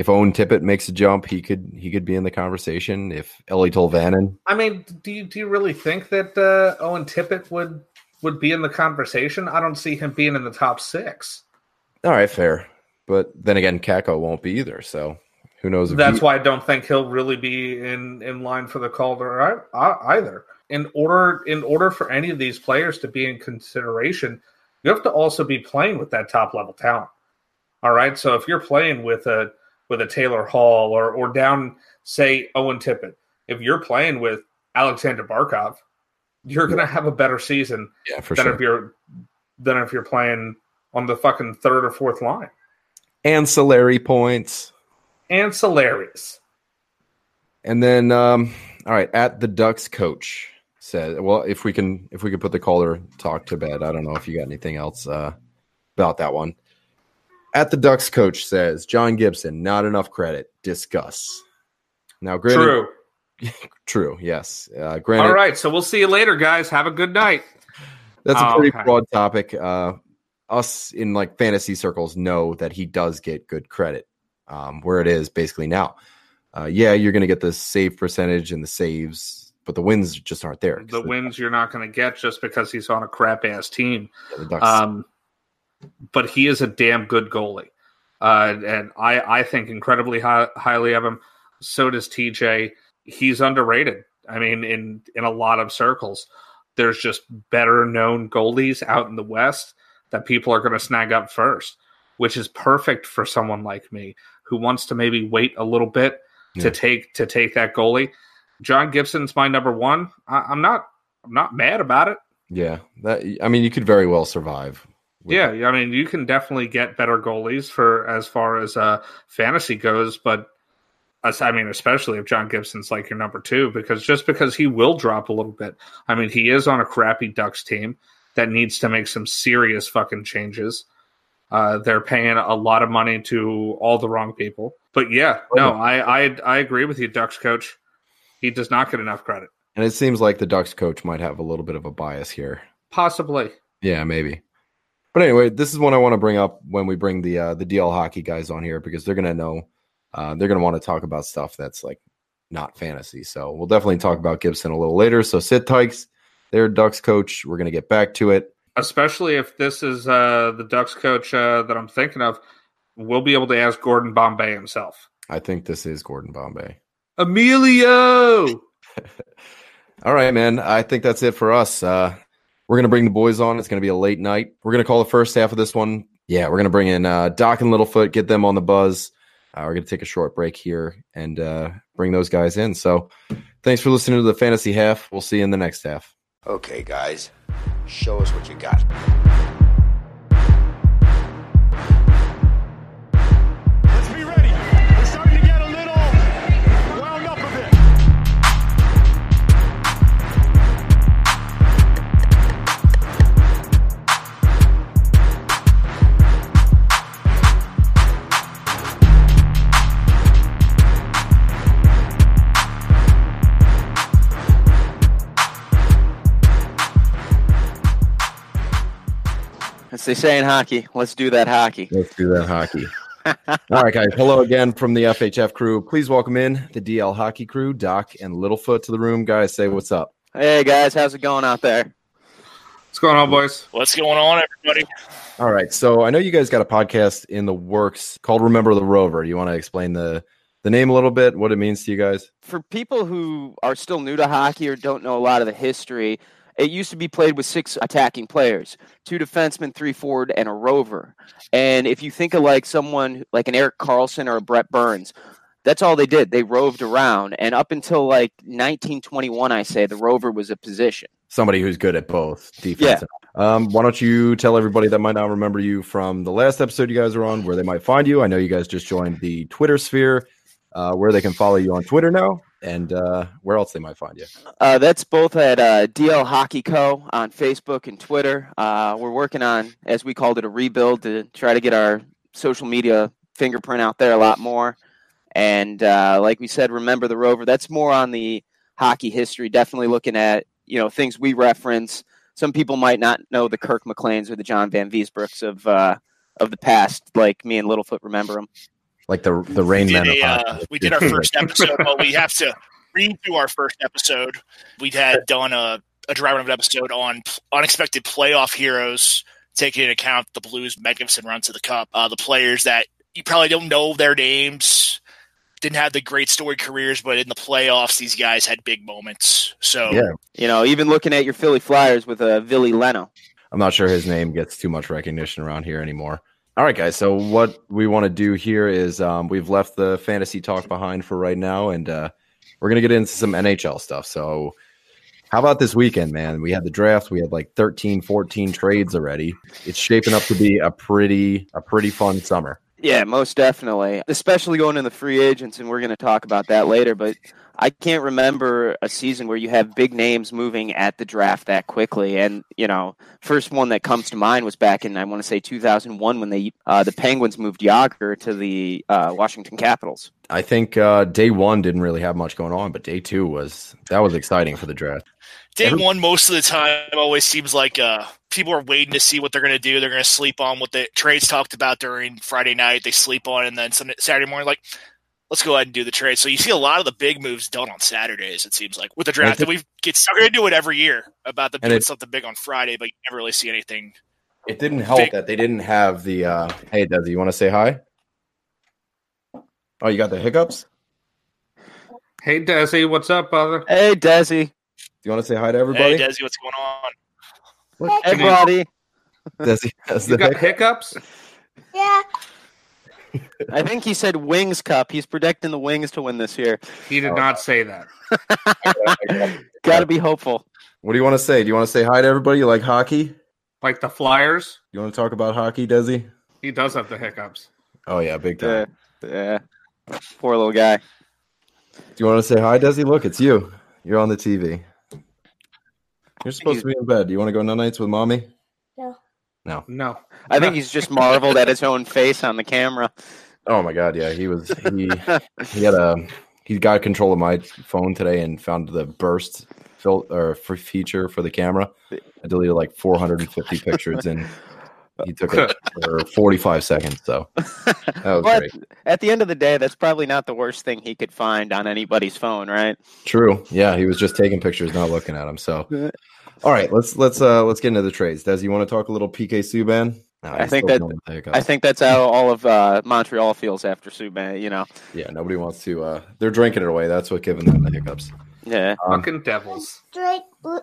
A: if Owen Tippett makes a jump, he could he could be in the conversation. If Eeli Tolvanen,
B: I mean, do you do you really think that uh, Owen Tippett would would be in the conversation? I don't see him being in the top six.
A: All right, fair, but then again, Kakko won't be either. So who knows?
B: That's he... why I don't think he'll really be in in line for the Calder either. In order in order for any of these players to be in consideration, you have to also be playing with that top level talent. All right, so if you're playing with a with a Taylor Hall or or down say Owen Tippett. If you're playing with Alexander Barkov, you're going to have a better season
A: yeah, for
B: than
A: sure.
B: if you're than if you're playing on the fucking third or fourth line.
A: Ancillary points.
B: Ancillaries.
A: And then um all right, at the Ducks coach said, well, if we can if we could put the Calder talk to bed. I don't know if you got anything else uh about that one. At the Ducks coach says John Gibson, not enough credit. Discuss. Now, granted,
B: true,
A: true, yes. Uh, granted,
B: all right. So we'll see you later, guys. Have a good night.
A: That's a pretty okay. broad topic. Uh, us in like fantasy circles know that he does get good credit. Um, where it is basically now. Uh, yeah, you're going to get the save percentage and the saves, but the wins just aren't there.
B: The, the wins you're not going to get just because he's on a crap ass team. Yeah, um, but he is a damn good goalie. Uh, and I, I think incredibly high, highly of him. So does TJ. He's underrated. I mean, in in a lot of circles, there's just better known goalies out in the West that people are going to snag up first, which is perfect for someone like me who wants to maybe wait a little bit yeah. to take to take that goalie. John Gibson's my number one. I, I'm not I'm not mad about it.
A: Yeah, that I mean, you could very well survive
B: yeah, I mean, you can definitely get better goalies for as far as uh, fantasy goes, but I mean, especially if John Gibson's like your number two, because just because he will drop a little bit. I mean, he is on a crappy Ducks team that needs to make some serious fucking changes. Uh, they're paying a lot of money to all the wrong people. But yeah, no, I, I I agree with you, Ducks coach. He does not get enough credit.
A: And it seems like the Ducks coach might have a little bit of a bias here.
B: Possibly.
A: Yeah, maybe. But anyway, this is one I want to bring up when we bring the uh, the DL hockey guys on here because they're gonna know uh, they're gonna want to talk about stuff that's like not fantasy. So we'll definitely talk about Gibson a little later. So sit Tykes, their Ducks coach. We're gonna get back to it.
B: Especially if this is uh, the Ducks coach uh, that I'm thinking of, we'll be able to ask Gordon Bombay himself.
A: I think this is Gordon Bombay.
B: Emilio.
A: All right, man. I think that's it for us. Uh, we're going to bring the boys on. It's going to be a late night. We're going to call the first half of this one. Yeah, we're going to bring in uh, Doc and Littlefoot, get them on the buzz. Uh, we're going to take a short break here and uh, bring those guys in. So thanks for listening to the fantasy half. We'll see you in the next half.
C: Okay, guys, show us what you got.
D: As they say in hockey, let's do that hockey.
A: Let's do that hockey. All right, guys. Hello again from the FHF crew. Please welcome in the DL hockey crew, Doc and Littlefoot to the room. Guys, say what's up.
D: Hey guys, how's it going out there?
B: What's going on, boys?
E: What's going on, everybody?
A: All right. So I know you guys got a podcast in the works called Remember the Rover. You want to explain the the name a little bit, what it means to you guys?
D: For people who are still new to hockey or don't know a lot of the history, it used to be played with six attacking players two defensemen three forward and a rover. And if you think of like someone like an Erik Karlsson or a Brent Burns that's all they did. They roved around. And up until like 1921 i say the rover was a position.
A: Somebody who's good at both defense yeah. um, why don't you tell everybody that might not remember you from the last episode you guys are on where they might find you? I know you guys just joined the twitter sphere. Uh, where they can follow you on twitter now and uh, where else they might find you.
D: Uh, that's both at uh, DL Hockey Co. on Facebook and Twitter. Uh, we're working on, as we called it, a rebuild to try to get our social media fingerprint out there a lot more. And uh, like we said, remember the Rover. That's more on the hockey history. Definitely looking at you know things we reference. Some people might not know the Kirk McLeans or the John Vanbiesbroucks of uh, of the past, like me and Littlefoot remember them
A: like the the Rain
E: we
A: Man.
E: Did a, uh, we did our first episode, but we have to redo our first episode. We had done a, a dry run of an episode on unexpected playoff heroes, taking into account the Blues' magnificent run to the Cup. Uh, the players that you probably don't know their names, didn't have the great story careers, but in the playoffs, these guys had big moments. So,
D: yeah. you know, even looking at your Philly Flyers with a uh, Ville Leino.
A: I'm not sure his name gets too much recognition around here anymore. All right, guys. So what we want to do here is um, we've left the fantasy talk behind for right now, and uh, we're gonna get into some NHL stuff. So how about this weekend, man? We had the draft. We had like 13, 14 trades already. It's shaping up to be a pretty a pretty fun summer.
D: Yeah, most definitely. Especially going in the free agents, and we're going to talk about that later. But I can't remember a season where you have big names moving at the draft that quickly. And you know, first one that comes to mind was back in I want to say 2001 when they uh, the Penguins moved Jagr to the uh, Washington Capitals.
A: I think uh, day one didn't really have much going on, but day two was that was exciting for the draft.
E: Day Every- one, most of the time, always seems like uh, people are waiting to see what they're going to do. They're going to sleep on what the trades talked about during Friday night. They sleep on, and then Sunday, Saturday morning, like let's go ahead and do the trade. So you see a lot of the big moves done on Saturdays. It seems like with the draft, and we get stuck into it every year about them doing it, something big on Friday, but you never really see anything.
A: It didn't help big. that they didn't have the. uh Hey, Dezi, you want to say hi? Oh, you got the hiccups.
B: Hey, Dezi, what's up, brother?
D: Hey, Dezi. Do
A: you want to say hi to everybody?
E: Hey, Dezi, what's going on?
D: Hey, everybody.
A: Dezi has
B: you the got hiccups. hiccups?
F: Yeah.
D: I think he said Wings Cup. He's predicting the Wings to win this year.
B: He did oh. not say that.
D: Got to be hopeful.
A: What do you want to say? Do you want to say hi to everybody? You like hockey?
B: Like the Flyers?
A: You want to talk about hockey, Dezi?
B: He does have the hiccups.
A: Oh yeah, big time.
D: Yeah, yeah. poor little guy.
A: Do you want to say hi, Dezi? Look, it's you. You're on the TV. You're supposed to be in bed. Do you want to go no nights with mommy?
F: No.
A: No.
B: No.
D: I think he's just marveled at his own face on the camera.
A: Oh my god, yeah, he was he he had a he got control of my phone today and found the burst fil- or for feature for the camera. I deleted like 450 pictures and he took it for 45 seconds. So that was but great.
D: At the end of the day, that's probably not the worst thing he could find on anybody's phone, right?
A: True. Yeah, he was just taking pictures, not looking at them. So uh, all right, let's let's uh let's get into the trades. Des, you want to talk a little PK Subban?
D: No, I think that I think that's how all of uh, Montreal feels after Subban. You know.
A: Yeah, nobody wants to. uh They're drinking it away. That's what giving them the hiccups.
D: Yeah.
B: Um, Fucking devils. Straight blue.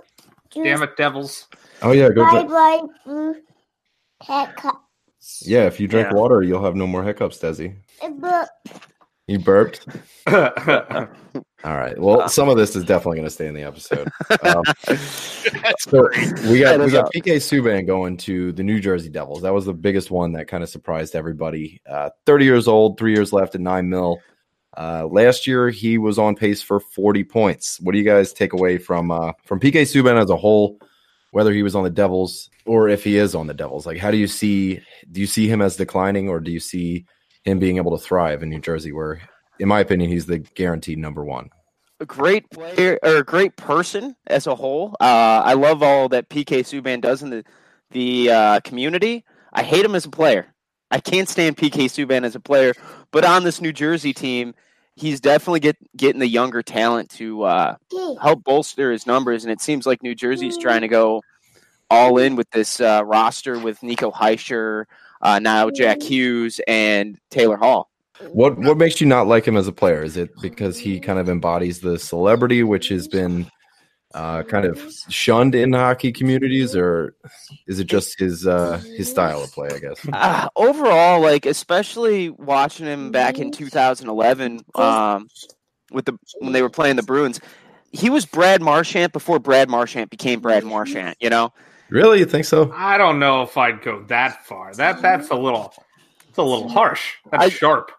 B: Damn it, devils.
A: Oh yeah, go.
F: Bye bye blue
A: hiccups. Yeah, if you drink yeah. water, you'll have no more hiccups, Dezi. You burped. All right. Well, some of this is definitely going to stay in the episode. Um, so we got we got PK Subban going to the New Jersey Devils. That was the biggest one that kind of surprised everybody. Uh, Thirty years old, three years left at nine mil. Uh, last year he was on pace for forty points. What do you guys take away from uh, from PK Subban as a whole? Whether he was on the Devils or if he is on the Devils, like how do you see? Do you see him as declining, or do you see him being able to thrive in New Jersey, where, in my opinion, he's the guaranteed number one.
D: A great player or a great person as a whole. Uh, I love all that PK Subban does in the the uh, community. I hate him as a player. I can't stand PK Subban as a player, but on this New Jersey team, he's definitely get, getting the younger talent to uh, help bolster his numbers. And it seems like New Jersey's trying to go all in with this uh, roster with Nico Hischier, uh, now Jack Hughes, and Taylor Hall.
A: What what makes you not like him as a player? Is it because he kind of embodies the celebrity, which has been uh, kind of shunned in hockey communities, or is it just his uh, his style of play? I guess.
D: Uh, overall, like especially watching him back in 2011, um, with the when they were playing the Bruins, he was Brad Marchand before Brad Marchand became Brad Marchand. You know.
A: Really, you think so?
B: I don't know if I'd go that far. That that's a little, it's a little harsh. That's I, sharp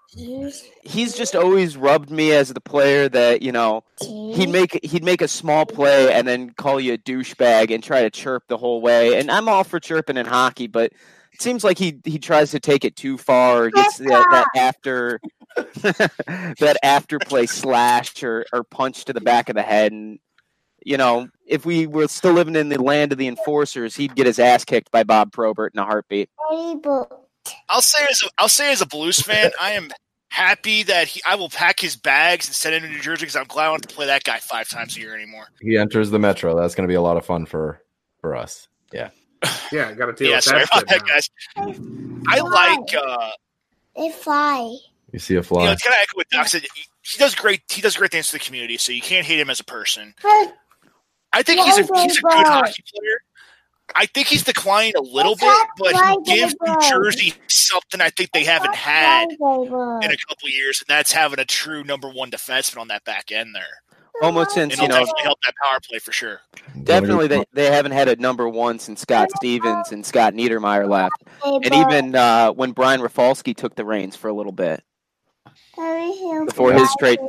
D: he's just always rubbed me as the player that you know he'd make he'd make a small play and then call you a douchebag and try to chirp the whole way. And I'm all for chirping in hockey, but it seems like he he tries to take it too far or gets that, that after that after play slash or, or punch to the back of the head and you know, if we were still living in the land of the enforcers, he'd get his ass kicked by Bob Probert in a heartbeat.
E: I'll say as a, I'll say as a Blues fan, I am happy that he I will pack his bags and send him to New Jersey because I'm glad I don't have to play that guy five times a year anymore.
A: He enters the Metro. That's going to be a lot of fun for for us. Yeah.
B: Yeah, got to deal yeah, with sorry that, that guys.
E: I like uh
F: a fly.
A: You see a fly.
E: You know, it's kind of echo what Doc said. He does great. He does great things for the community, so you can't hate him as a person. I think he's a he's a good hockey player. I think he's declining a little bit, but he gives New Jersey something I think they haven't had in a couple years, and that's having a true number one defenseman on that back end there.
D: Almost since
E: and
D: you know,
E: definitely help that power play for sure.
D: Definitely, they, they haven't had a number one since Scott Stevens and Scott Niedermayer left, and even uh, when Brian Rafalski took the reins for a little bit before his trade.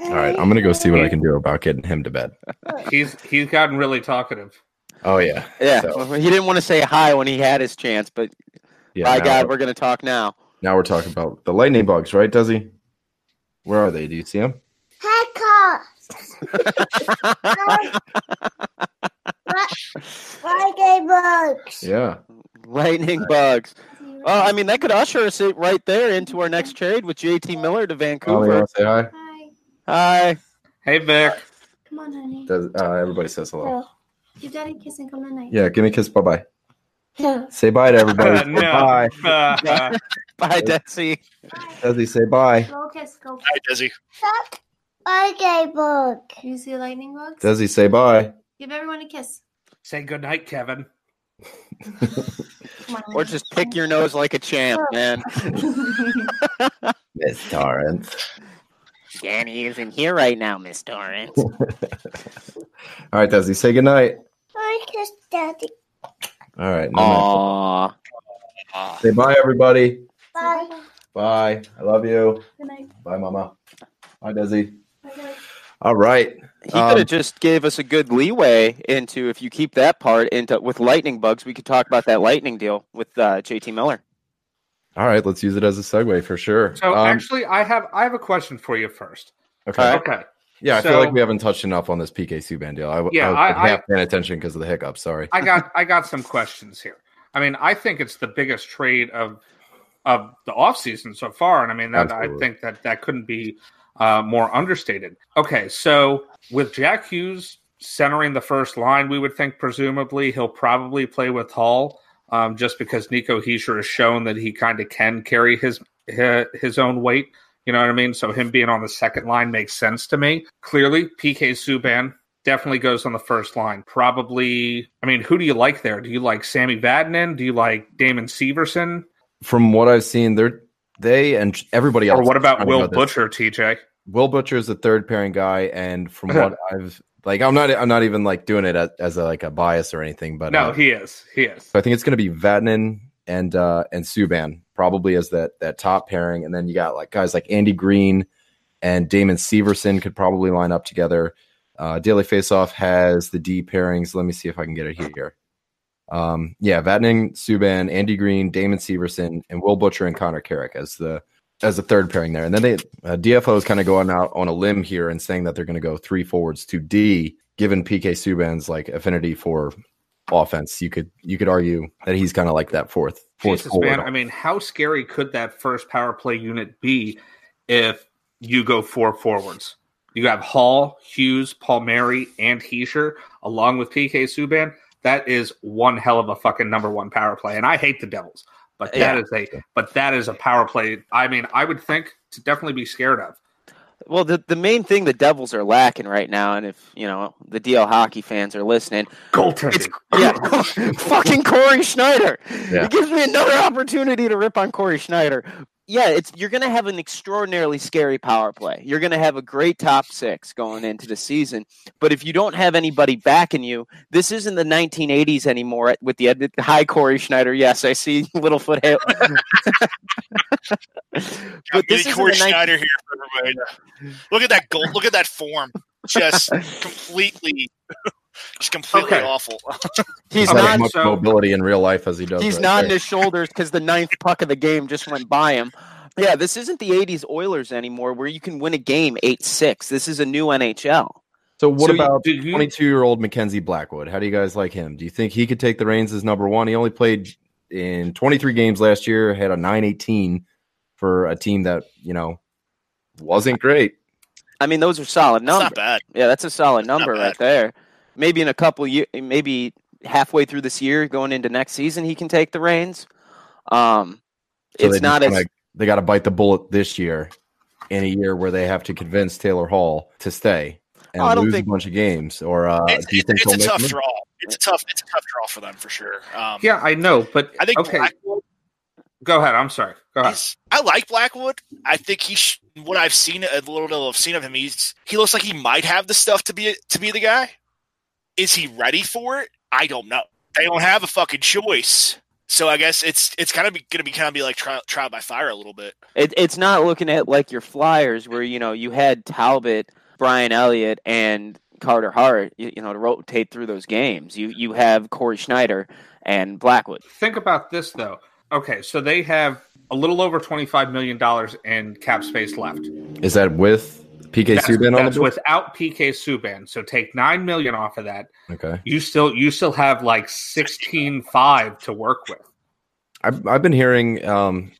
A: All right, I'm gonna go see what I can do about getting him to bed.
B: He's he's gotten really talkative.
A: Oh yeah,
D: yeah. So. He didn't want to say hi when he had his chance, but yeah, by God, we're going to talk now.
A: Now we're talking about the lightning bugs, right, Dezi? Where are they? Do you see them?
F: lightning bugs.
A: Yeah.
D: Lightning bugs. Well, I mean, that could usher us right there into our next trade with JT Miller to oh, Vancouver.
A: Oh, say hi?
F: Hi.
D: Hi.
B: Hey, Vic.
F: Come on, honey.
A: Does, uh, everybody says hello.
F: Give daddy a kiss and come tonight.
A: Yeah, give me a kiss. Bye bye. Say bye to everybody.
B: no.
A: Bye.
D: bye, Dezi.
A: Dezi, say bye.
F: Go kiss. Go.
E: Bye, Dezi.
F: Okay, bug.
G: You see lightning bugs?
A: Dezi, say bye.
G: Give everyone a kiss.
B: Say good night, Kevin.
D: or just pick your nose like a champ, man.
A: Miss Torrance.
D: Danny isn't here right now, Miss Torrance.
A: All right, Dezi, say good night.
F: I kiss daddy.
A: All right.
D: No
A: Aww. Say bye, everybody.
F: Bye.
A: Bye. I love you.
F: Good night.
A: Bye, Mama. Bye, Dezi. Bye, All right.
D: He um, could have just gave us a good leeway into if you keep that part into with lightning bugs, we could talk about that lightning deal with uh, JT Miller.
A: All right, let's use it as a segue for sure.
B: So um, actually, I have I have a question for you first.
A: Okay.
B: Okay.
A: Yeah, I so, feel like we haven't touched enough on this PK Subban deal. I, yeah, I, I, I have paying attention because of the hiccups. Sorry.
B: I got I got some questions here. I mean, I think it's the biggest trade of of the offseason so far, and I mean that Absolutely. I think that that couldn't be uh, more understated. Okay, so with Jack Hughes centering the first line, we would think presumably he'll probably play with Hall, um, just because Nico Hischier has shown that he kind of can carry his his own weight. You know what I mean? So him being on the second line makes sense to me. Clearly, PK Subban definitely goes on the first line. Probably, I mean, who do you like there? Do you like Sammy Vatanen? Do you like Damon Severson?
A: From what I've seen, they're they and everybody else.
B: Or what about Will about Butcher, TJ?
A: Will Butcher is the third pairing guy, and from what I've like, I'm not I'm not even like doing it as, as a, like a bias or anything, but
B: no,
A: uh,
B: he is, he is.
A: So I think it's going to be Vatanen and uh and Subban probably as that that top pairing, and then you got like guys like Andy Green and Damon Severson could probably line up together. Uh, Daily Faceoff has the D pairings. Let me see if I can get it here. Um, yeah, Vatanen, Subban, Andy Green, Damon Severson, and Will Butcher and Connor Carrick as the as a third pairing there. And then they uh, DFO is kind of going out on a limb here and saying that they're going to go three forwards to D, given PK Subban's like affinity for offense. You could you could argue that he's kind of like that fourth fourth
B: Jesus, man. I mean, how scary could that first power play unit be if you go four forwards? You have Hall, Hughes, Palmieri, and Hischier, along with PK Subban. That is one hell of a fucking number one power play. And I hate the Devils, but that
D: Yeah.
B: is a but that is a power play. I mean, I would think to definitely be scared of.
D: Well, the the main thing the Devils are lacking right now, and if you know the DL hockey fans are listening,
B: Goaltending.
D: it's yeah, fucking Cory Schneider.
A: Yeah.
D: It gives me another opportunity to rip on Cory Schneider. Yeah, it's you're going to have an extraordinarily scary power play. You're going to have a great top six going into the season, but if you don't have anybody backing you, this isn't the 1980s anymore with the ed- hi Cory Schneider. Yes, I see Littlefoot. Hale. But this isn't
E: Cory
D: the 19-
E: Schneider here for everybody. Look at that goal. Look at that form. Just completely, just completely
B: Okay.
E: awful.
D: He's
A: He's not as much
B: so-
A: mobility in real life as he does.
D: He's
A: right
D: nodding
A: there.
D: his shoulders because the ninth puck of the game just went by him. Yeah, this isn't the '80s Oilers anymore, where you can win a game eight six. This is a new NHL.
A: So what
B: So
A: about 22 year old Mackenzie Blackwood? How do you guys like him? Do you think he could take the reins as number one? He only played in 23 games last year, had a 918 for a team that you know wasn't great.
D: I mean, those are solid
E: It's
D: numbers.
E: not bad.
D: Yeah, that's a solid number right there. Maybe in a couple years, maybe halfway through this year, going into next season, he can take the reins. Um,
A: So
D: it's
A: they
D: not as
A: kinda- they got to bite the bullet this year in a year where they have to convince Taylor Hall to stay and
D: Oh, I don't
A: lose
D: think-
A: a bunch of games. Or uh,
E: It's,
A: do you
E: it's,
A: think
E: it's a tough
A: him?
E: draw. It's a tough. It's a tough draw for them for sure. Um,
B: Yeah, I know, but
E: I think
B: okay.
E: Blackwood
B: Go ahead. I'm sorry. Go ahead.
E: I like Blackwood. I think he. Sh- what I've seen, a little bit I've seen of him, he's he looks like he might have the stuff to be to be the guy. Is he ready for it? I don't know. They don't have a fucking choice. So I guess it's it's kind of going to be kind of be like trial, trial by fire a little bit.
D: It, it's not looking at like your Flyers, where you know you had Talbot, Brian Elliott, and Carter Hart, you, you know, to rotate through those games. You you have Cory Schneider and Blackwood.
B: Think about this though. Okay, so they have a little over twenty five million dollars in cap space left.
A: Is that with PK
B: That's,
A: Subban
B: that's without PK Subban. So take nine million off of that.
A: Okay,
B: You still you still have like sixteen five to work with.
A: I've I've been hearing um,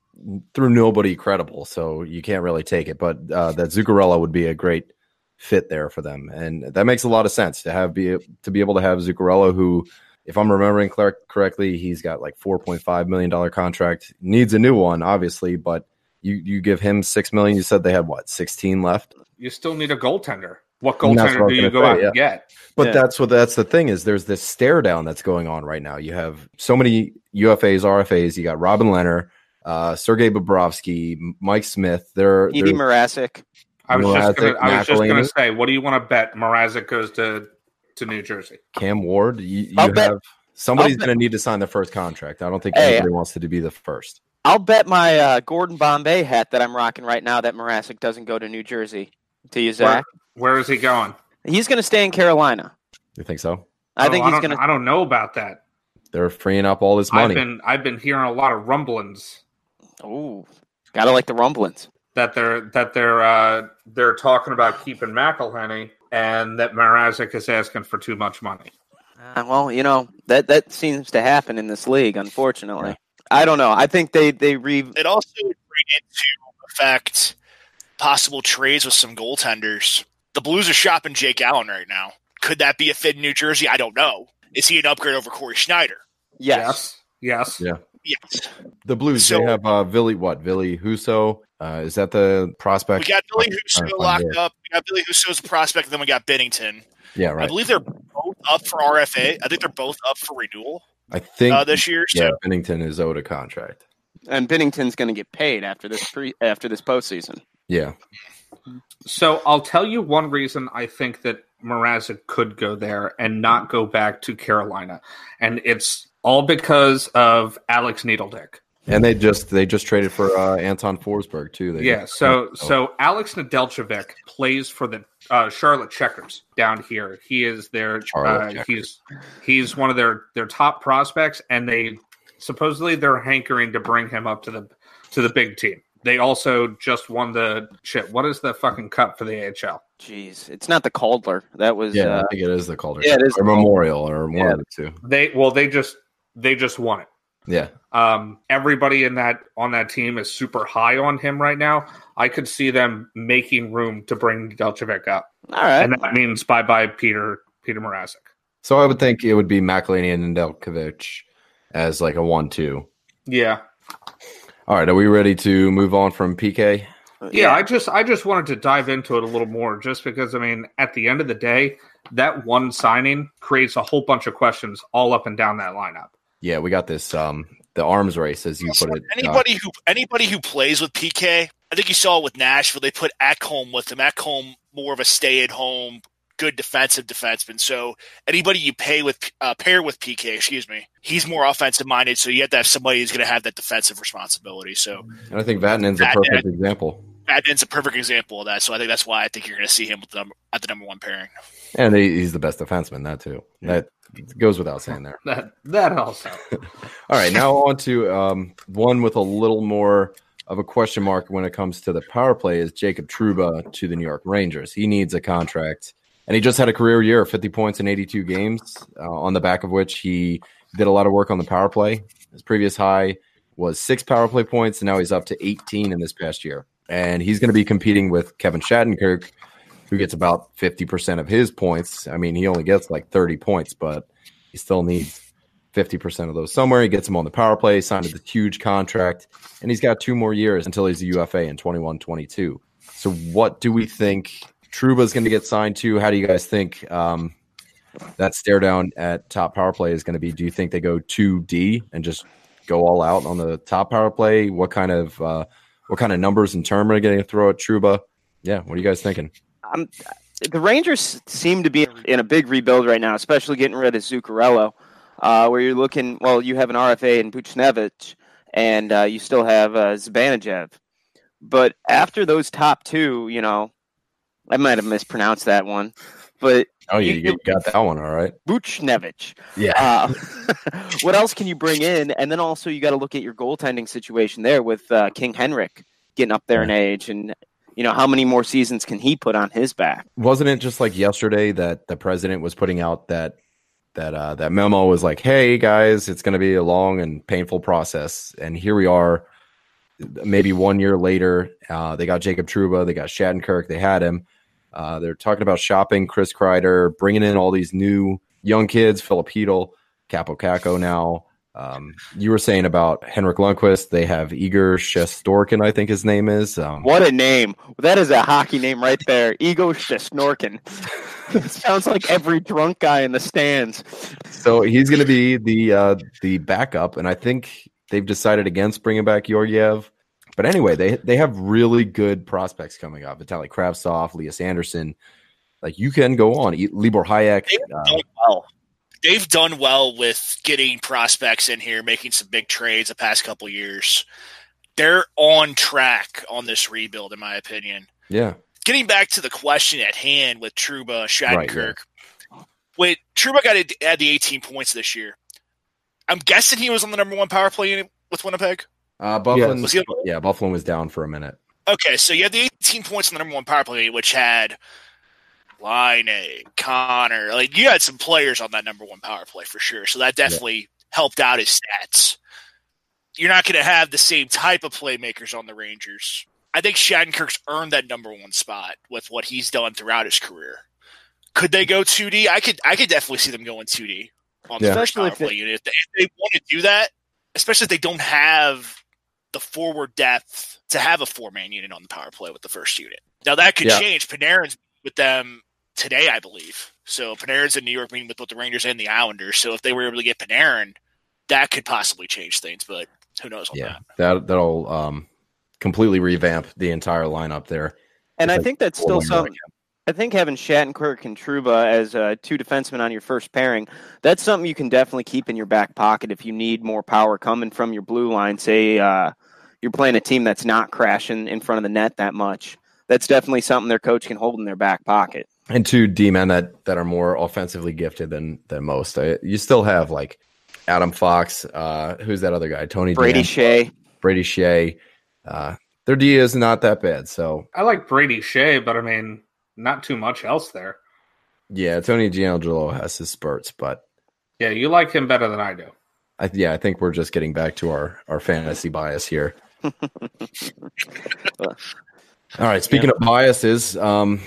A: through nobody credible, so you can't really take it. But uh, that Zuccarello would be a great fit there for them, and that makes a lot of sense to have be to be able to have Zuccarello, who, if I'm remembering cor- correctly, he's got like 4.5 million dollar contract, needs a new one, obviously, but you you give him six million. You said they had what 16 left,
B: You still need a goaltender. What goaltender
A: what
B: do you go
A: say,
B: out
A: yeah.
B: and get?
A: but
D: Yeah.
A: that's what that's the thing is there's this stare down that's going on right now. You have so many UFAs, RFAs. You got Robin Leonard. Uh, Sergei Bobrovsky, Mike Smith, they're,
D: Edie
A: they're
D: Mrazek.
B: I was just gonna, I was just going to say, what do you want to bet? Mrazek goes to to New Jersey.
A: Cam Ward. You, you
D: I'll bet-
A: have somebody's
D: I'll
A: going to need to sign the first contract. I don't think
D: Hey,
A: anybody wants to be the first.
D: I'll bet my uh, Gordon Bombay hat that I'm rocking right now that Mrazek doesn't go to New Jersey. To you,
B: Where,
D: Zac.
B: where is he going?
D: He's going to stay in Carolina.
A: You think so?
D: I
B: Oh,
D: think he's going to.
B: I don't know about that.
A: They're freeing up all this
B: I've
A: money.
B: been I've been hearing a lot of rumblings
D: Ooh, gotta like the rumblings.
B: that they're that they're uh, they're talking about keeping McElhinney and that Mrazek is asking for too much money.
D: Uh, well, you know that that seems to happen in this league. Unfortunately, I don't know. I think they they re.
E: It also would bring into effect possible trades with some goaltenders. The Blues are shopping Jake Allen right now. Could that be a fit in New Jersey? I don't know. Is he an upgrade over Cory Schneider?
D: Yes.
B: Yes. Yes.
A: Yeah.
E: Yes.
A: the Blues,
E: So-
A: they have uh, Billy, what? Billy Husso. Uh, is that the prospect?
E: We
A: prospect?
E: got Billy
A: I'm
E: Husso
A: trying to find
E: locked
A: it.
E: up. We got Billy Husso as a prospect, and then we got Binnington.
A: Yeah, right.
E: I believe they're both up for RFA. I think they're both up for renewal
A: I think
E: uh, this year. So
A: yeah, Binnington is owed a contract.
D: And Binnington's going to get paid after this pre after this postseason.
A: Yeah,
B: So I'll tell you one reason I think that Mrazek could go there and not go back to Carolina, and it's all because of Alex Nedeljkovic.
A: and they just they just traded for uh, Anton Forsberg too. They
B: Yeah,
A: just-
B: so so Alex Nedeljkovic plays for the uh, Charlotte Checkers down here. He is their uh, he's he's one of their their top prospects, and they supposedly they're hankering to bring him up to the to the big team. they also just won the shit. What is the fucking cup for the AHL?
D: Jeez, it's not the Calder. That was
A: Yeah,
D: uh,
A: I think it is the Calder.
D: yeah, it is
A: or
D: the Calder.
A: Memorial or one
D: Yeah.
A: of the two.
B: They well, they just they just won it.
A: Yeah,
B: Um, everybody in that on that team is super high on him right now. I could see them making room to bring Delchovic up,
D: all right.
B: and that means bye bye Peter Peter Mrazek.
A: so I would think it would be McElhinney and Nedeljkovic as like a one-two.
B: Yeah,
A: All right, are we ready to move on from PK?
B: yeah. I just I just wanted to dive into it a little more, just because I mean, at the end of the day, that one signing creates a whole bunch of questions all up and down that lineup.
A: Yeah, we got this. Um, the arms race, as you put it. uh,
E: Anybody who anybody who plays with PK, I think you saw it with Nashville. They put Ekholm with him. Ekholm more of a stay at home, good defensive defenseman. So anybody you pay with uh, pair with PK, excuse me, he's more offensive minded. So you have to have somebody who's going to have that defensive responsibility. So
A: and I think Vatanen's a
E: Vatanen-
A: perfect example.
E: Adnan's a perfect example of that. So I think that's why I think you're going to see him with the number, at the number one pairing.
A: And he, he's the best defenseman, that too. That goes without saying there.
B: That that also.
A: All right, now on to um, one with a little more of a question mark when it comes to the power play is Jacob Trouba to the New York Rangers. He needs a contract, and he just had a career year, 50 points in 82 games, uh, on the back of which he did a lot of work on the power play. His previous high was six power play points, and now he's up to 18 in this past year. And he's going to be competing with Kevin Shattenkirk, who gets about 50% of his points. I mean, he only gets like 30 points, but he still needs 50% of those somewhere. He gets him on the power play, signed a huge contract, and he's got two more years until he's a UFA in 21 22. So, what do we think Trouba's going to get signed too. How do you guys think um, that stare down at top power play is going to be? Do you think they go 2D and just go all out on the top power play? What kind of uh, what kind of numbers and term are they going to throw at Trouba? Yeah, what are you guys thinking?
D: Um, the Rangers seem to be in a big rebuild right now, especially getting rid of Zuccarello. Uh, where you're looking, well, you have an RFA in Buchnevich, and uh, you still have uh. But after those top two, you know, I might have mispronounced that one, but
A: Oh, you,
D: You-
A: got that one all right.
D: Buchnevich.
A: Yeah.
D: Uh, what else can you bring in? And then also you got to look at your goaltending situation there with uh, King Henrik getting up there in age, and you know how many more seasons can he put on his back?
A: wasn't it just like yesterday that the president was putting out that that uh, that memo was like, "Hey guys, it's going to be a long and painful process," and here we are. Maybe one year later, uh, they got Jacob Trouba, they got Shattenkirk, they had him. Uh, they're talking about shopping Chris Kreider, bringing in all these new young kids, Hedel, Kaapo Kakko now. Um, you were saying about Henrik Lundqvist. They have Igor Shestorkin, I think his name is. Um,
D: What a name! That is a hockey name right there. Igor Snorkin. Sounds like every drunk guy in the stands.
A: So he's going to be the uh, the backup, and I think they've decided against bringing back Georgiev. But anyway, they they have really good prospects coming up: Vitaly Kravtsov, Elias Andersson. Like you can go on Libor Hajek.
E: They've
A: Uh,
E: done well. They've done well with getting prospects in here, making some big trades the past couple years. They're on track on this rebuild, in my opinion.
A: yeah,
E: Getting back to the question at hand with Trouba,
A: Right,
E: Shattenkirk. When Trouba got to add the 18 points this year, I'm guessing he was on the number one power play unit with Winnipeg.
A: Uh, Buffalo.
E: Was he-
A: yeah, Buffalo was down for a minute.
E: Okay, so you had the 18 points in the number one power play, which had Laine, Connor. Like you had some players on that number one power play for sure. So that definitely helped out his stats. You're not going to have the same type of playmakers on the Rangers. I think Shattenkirk's earned that number one spot with what he's done throughout his career. Could they go 2D? I could. I could definitely see them going 2D on the
A: Yeah.
E: first
D: Especially
E: power
D: if they-
E: play unit. If they, if they want to do that, especially if they don't have the forward depth to have a four man unit on the power play with the first unit. Now that could
A: Yeah.
E: change. Panarin's with them today, I believe. So Panarin's in New York meeting with both the Rangers and the Islanders. So if they were able to get Panarin, that could possibly change things. But who knows on
A: Yeah,
E: that?
A: that that'll um, completely revamp the entire lineup there.
D: And
A: It's
D: I
A: like
D: think that's still
A: something.
D: some. I think having Shattenkirk and Trouba as uh, two defensemen on your first pairing, that's something you can definitely keep in your back pocket if you need more power coming from your blue line. Say uh, you're playing a team that's not crashing in front of the net that much. That's definitely something their coach can hold in their back pocket.
A: and two D men that that are more offensively gifted than than most. I, you still have like Adam Fox. Uh, who's that other guy? Tony
D: Brady
A: Dan-
D: Shea,
A: Brady Skjei. Uh, Their D is not that bad. So
B: I like Brady Skjei, but I mean, not too much else there.
A: Yeah, Tony DeAngelo has his spurts, but
B: yeah, you like him better than I do.
A: I, yeah, I think we're just getting back to our our fantasy bias here. All right. Speaking yeah. of biases, um,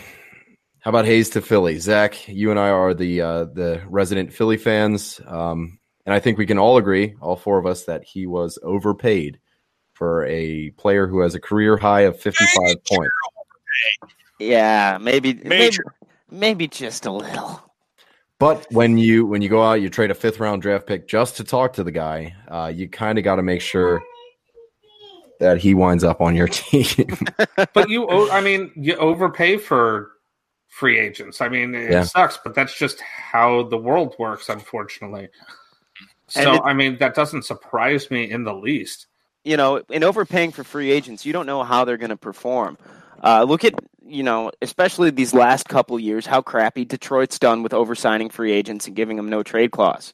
A: how about Hayes to Philly? Zac, you and I are the uh, the resident Philly fans, um, and I think we can all agree, all four of us, that he was overpaid for a player who has a career high of fifty five points.
D: Yeah, maybe, maybe maybe just a little.
A: But when you when you go out, you trade a fifth round draft pick just to talk to the guy. Uh, you kind of got to make sure that he winds up on your team.
B: but you, I mean, you overpay for free agents. I mean, it yeah. sucks, but that's just how the world works, unfortunately. So, it, I mean, that doesn't surprise me in the least.
D: You know, in overpaying for free agents, you don't know how they're going to perform. Uh, look at you know, especially these last couple years, how crappy Detroit's done with oversigning free agents and giving them no trade clause.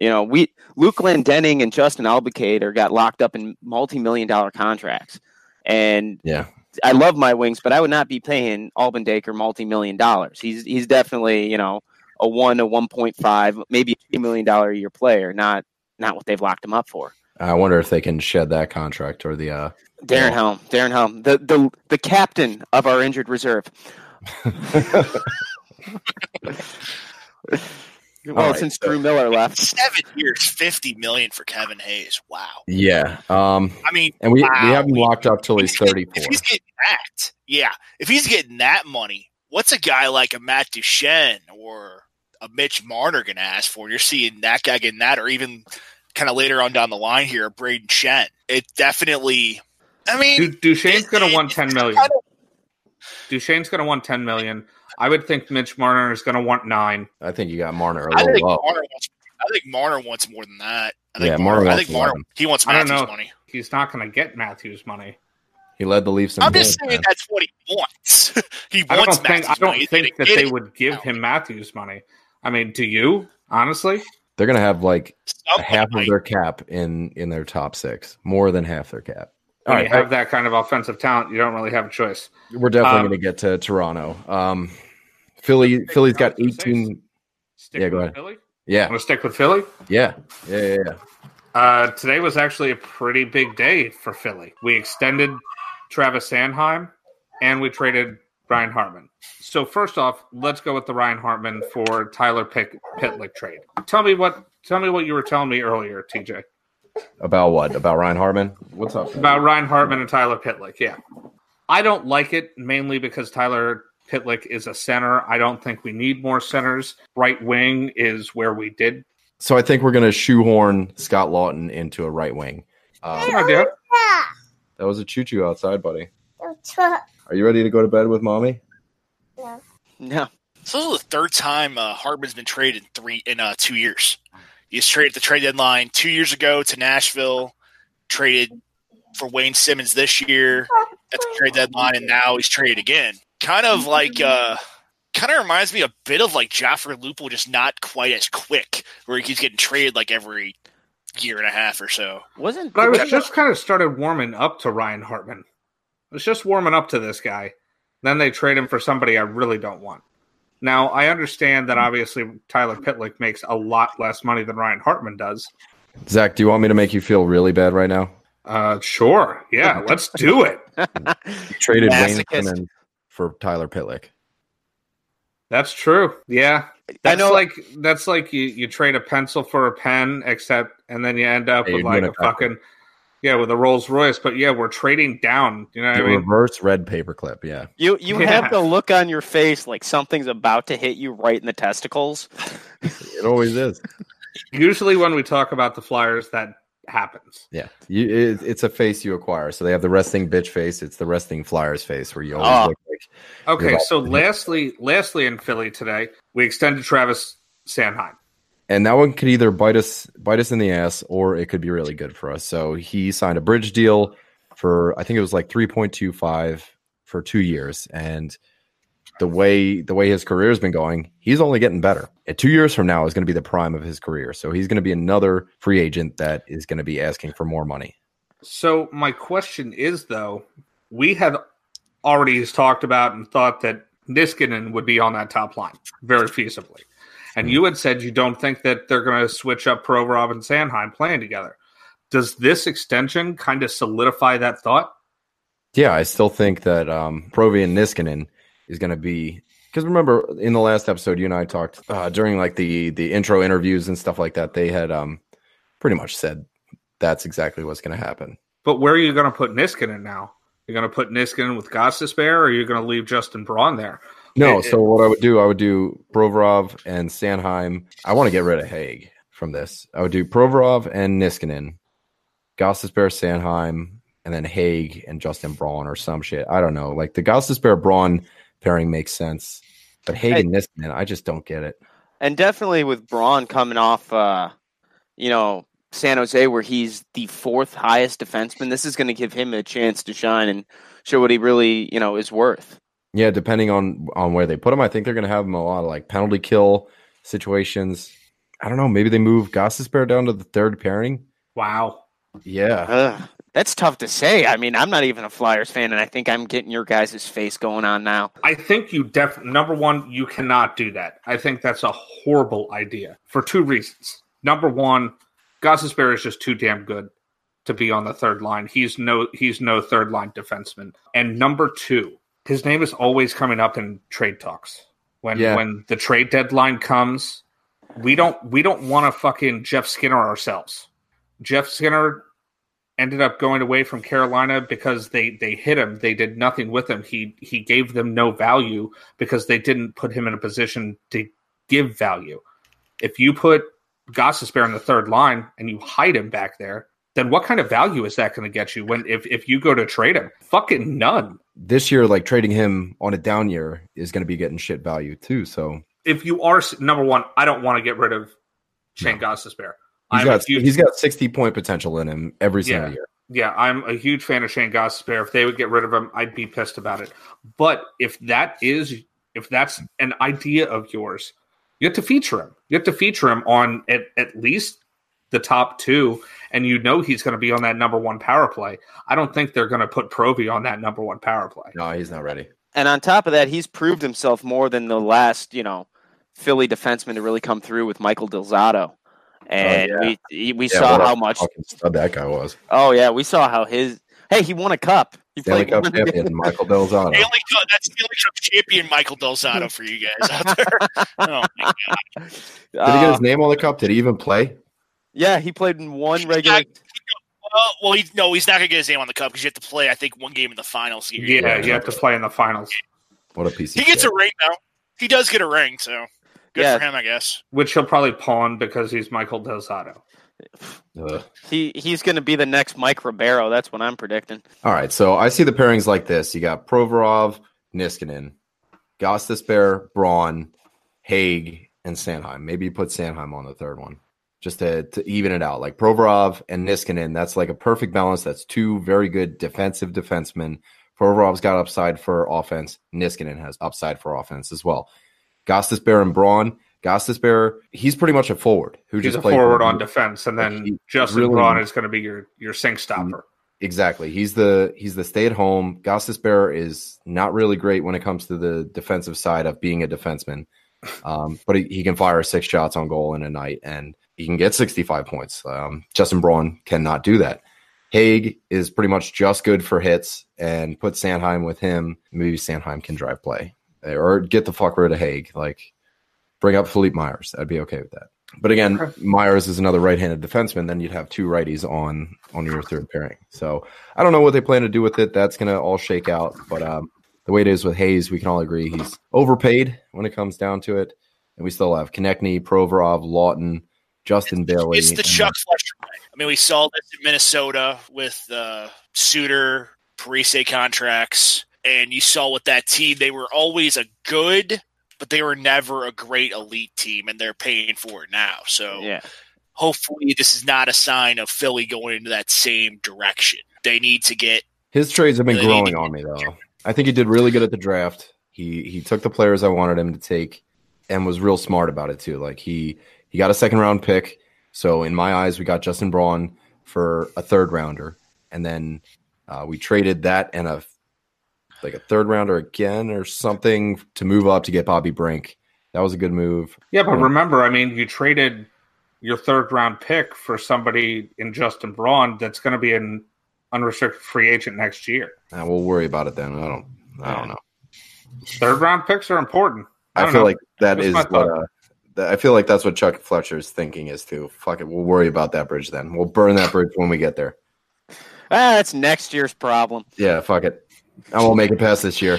D: You know, we Luke Glendening and Justin Abdelkader got locked up in multi-million dollar contracts, and
A: yeah,
D: I love my wings, but I would not be paying Abdelkader multi-million dollars. He's he's definitely you know a one, a one point five, maybe a million dollar a year player, not not what they've locked him up for.
A: I wonder if they can shed that contract or the uh
D: Darren Helm, Darren Helm, the the the captain of our injured reserve. well, right, since so. Drew Miller left,
E: seven years, fifty million for Kevin Hayes. Wow.
A: Yeah. Um.
E: I mean,
A: and we
E: wow.
A: we have him locked up till he's thirty four.
E: If he's getting that, yeah. If he's getting that money, what's a guy like a Matt Duchene or a Mitch Marner going to ask for? You're seeing that guy getting that, or even kind of later on down the line here, Brayden Schenn. It definitely. I mean,
B: du- Duchene's going to want ten million. Kind of, Duchene's going to want ten million. I would think Mitch Marner is going to want nine.
A: I think you got Marner a little I think
E: low. Marner wants, I think Marner wants more than that. I think yeah, Marner. Marner I think Marner. He wants Matthews I don't know. money.
B: He's not going to get Matthews money.
A: He led the Leafs.
E: I'm just saying man. that's what he wants. he I wants
B: don't
E: Matthews
B: think, I don't think that they would give him Matthews money. I mean, do you honestly?
A: They're going to have like half of their cap in in their top six, more than half their cap.
B: When All right, you have that kind of offensive talent, you don't really have a choice.
A: We're definitely um, going to get to Toronto. Um, Philly, Philly's got eighteen. yeah, go ahead.
B: Philly?
A: Yeah,
B: want to stick with Philly?
A: Yeah, yeah, yeah. yeah.
B: Uh, today was actually a pretty big day for Philly. We extended Travis Sanheim, and we traded Ryan Hartman. So first off, let's go with the Ryan Hartman for Tyler Pick, Pitlick trade. Tell me what tell me what you were telling me earlier, TJ.
A: About what? About Ryan Hartman? What's up?
B: About Ryan Hartman and Tyler Pitlick. Yeah. I don't like it mainly because Tyler Pitlick is a center. I don't think we need more centers. Right wing is where we did.
A: So I think we're going to shoehorn Scott Laughton into a right wing.
B: Um, idea.
A: That was a choo choo outside, buddy. Are you ready to go to bed with mommy?
D: No. No.
E: So this is the third time uh, Hartman's been traded in three in uh, two years. He's traded at the trade deadline two years ago to Nashville, traded for Wayne Simmonds this year at the trade deadline, and now he's traded again. Kind of like uh kind of reminds me a bit of like Joffrey Lupul, just not quite as quick, where he's getting traded like every year and a half or so.
D: Wasn't
B: but I was just kind of started warming up to Ryan Hartman. I was just warming up to this guy. Then they trade him for somebody I really don't want. Now I understand that obviously Tyler Pitlick makes a lot less money than Ryan Hartman does.
A: Zac, do you want me to make you feel really bad right now?
B: Uh, sure. Yeah, let's do it.
A: traded Wayne Simmonds for Tyler Pitlick.
B: That's true. Yeah. That's I know like that's like you, you trade a pencil for a pen, except and then you end up hey, with like a fucking yeah, with a Rolls Royce. But yeah, we're trading down. You know,
A: the
B: I mean?
A: reverse red paperclip. Yeah,
D: you you yeah. have the look on your face like something's about to hit you right in the testicles.
A: it always is.
B: Usually, when we talk about the Flyers, that happens.
A: Yeah, you, it, it's a face you acquire. So they have the resting bitch face. It's the resting Flyers face, where you always oh. look like.
B: Okay, so lastly, lastly in Philly today, we extended Travis Sanheim
A: and that one could either bite us bite us in the ass or it could be really good for us. So he signed a bridge deal for I think it was like 3.25 for 2 years and the way the way his career has been going, he's only getting better. At 2 years from now is going to be the prime of his career. So he's going to be another free agent that is going to be asking for more money.
B: So my question is though, we had already talked about and thought that Niskanen would be on that top line very feasibly. And you had said you don't think that they're going to switch up Provorov and Sanheim playing together. Does this extension kind of solidify that thought?
A: Yeah, I still think that um, Provi and Niskanen is going to be because remember in the last episode you and I talked uh, during like the the intro interviews and stuff like that. They had um, pretty much said that's exactly what's going to happen.
B: But where are you going to put Niskanen now? You're going to put Niskanen with Gostisbehere, or are you going to leave Justin Braun there?
A: No. It, so what I would do, I would do Provorov and Sanheim. I want to get rid of Hägg from this. I would do Provorov and Niskanen, Gostisbehere, Sanheim, and then Hägg and Justin Braun or some shit. I don't know. Like the Gostisbehere Braun pairing makes sense, but Hägg and Niskanen, I just don't get it.
D: And definitely with Braun coming off, uh, you know, San Jose, where he's the fourth highest defenseman, this is going to give him a chance to shine and show what he really, you know, is worth.
A: Yeah, depending on on where they put him, I think they're going to have him a lot of like penalty kill situations. I don't know. Maybe they move Gostisbehere down to the third pairing.
B: Wow.
A: Yeah.
D: Ugh, that's tough to say. I mean, I'm not even a Flyers fan, and I think I'm getting your guys' face going on now.
B: I think you definitely, number one, you cannot do that. I think that's a horrible idea for two reasons. Number one, Gostisbehere is just too damn good to be on the third line. He's no he's no third line defenseman. And number two, his name is always coming up in trade talks. When yeah. when the trade deadline comes, we don't we don't want to fucking Jeff Skinner ourselves. Jeff Skinner ended up going away from Carolina because they they hit him. They did nothing with him. He he gave them no value because they didn't put him in a position to give value. If you put Gostisbehere on the third line and you hide him back there, then what kind of value is that going to get you when if, if you go to trade him? Fucking none.
A: This year, like trading him on a down year is going to be getting shit value too. So
B: if you are number one, I don't want to get rid of Shane no. Gostisbehere.
A: He's got, huge, he's got 60 point potential in him every single
B: yeah,
A: year.
B: Yeah, I'm a huge fan of Shane Gostisbehere. If they would get rid of him, I'd be pissed about it. But if that is if that's an idea of yours, you have to feature him. You have to feature him on at, at least the top two, and you know he's going to be on that number one power play. I don't think they're going to put Provi on that number one power play.
A: No, he's not ready.
D: And on top of that, he's proved himself more than the last, you know, Philly defenseman to really come through with Michael Del Zotto. Oh, and oh, yeah. we we yeah, saw how much
A: that guy was.
D: Oh yeah, we saw how his hey he won a cup. He
A: Stanley Cup champion Michael Del Zotto.
E: Stanley Cup, that's Stanley Cup champion Michael Del Zotto for you guys out there. oh my god!
A: Did he get his name on the cup? Did he even play?
D: Yeah, he played in one regular.
E: well, well, he, no, he's not going to get his name on the cup because you have to play. I think one game in the finals.
B: Yeah, you have to play in the finals.
A: What a piece!
E: He gets shit. a ring though. He does get a ring, so good yeah. for him, I guess.
B: Which he'll probably pawn because he's Michael Del Zotto.
D: He he's going to be the next Mike Ribeiro. That's what I'm predicting.
A: All right, so I see the pairings like this: you got Provorov, Niskanen, Gostisbehere, Braun, Hägg, and Sanheim. Maybe you put Sanheim on the third one just to, to even it out. Like Provorov and Niskanen, that's like a perfect balance. That's two very good defensive defensemen. Provorov's got upside for offense. Niskanen has upside for offense as well. Gostisbehere and Braun, Gostisbehere, he's pretty much a forward who
B: he's
A: just
B: a forward on defense, and then he, Justin really, Braun is going to be your your sink stopper.
A: Exactly. He's the he's the stay at home. Gostisbehere is not really great when it comes to the defensive side of being a defenseman, um, but he, he, can fire six shots on goal in a night, and he can get 65 points. Um, Justin Braun cannot do that. Hägg is pretty much just good for hits, and put Sanheim with him. Maybe Sanheim can drive play, or get the fuck rid of Hägg. Like bring up Philippe Myers. I'd be okay with that. But again, Myers is another right-handed defenseman. Then you'd have two righties on on your third pairing. So I don't know what they plan to do with it. That's gonna all shake out. But um, the way it is with Hayes, we can all agree he's overpaid when it comes down to it. And we still have Konecny, Provorov, Laughton, Justin
E: it's,
A: Bailey.
E: It's the Chuck Fletcher. I mean, we saw this in Minnesota with uh, Suter, Parise contracts, and you saw with that team, they were always a good but they were never a great elite team, and they're paying for it now. So
D: yeah.
E: hopefully, this is not a sign of Philly going into that same direction. They need to get
A: his trades have been growing on me though. I think he did really good at the draft. He he took the players I wanted him to take, and was real smart about it too. Like he he got a second round pick. So in my eyes, we got Justin Braun for a third rounder, and then uh, we traded that and a like a third rounder again or something to move up to get Bobby Brink. That was a good move.
B: Yeah, but remember, I mean, you traded your third round pick for somebody in Justin Braun that's going to be an unrestricted free agent next year.
A: Uh, we'll worry about it then. I don't. I don't know.
B: Third round picks are important.
A: I, I feel know. like that that's is what. Uh, I feel like that's what Chuck Fletcher's thinking is too. Fuck it, we'll worry about that bridge then. We'll burn that bridge when we get there.
D: Ah, that's next year's problem.
A: Yeah, fuck it. I won't make it past this year.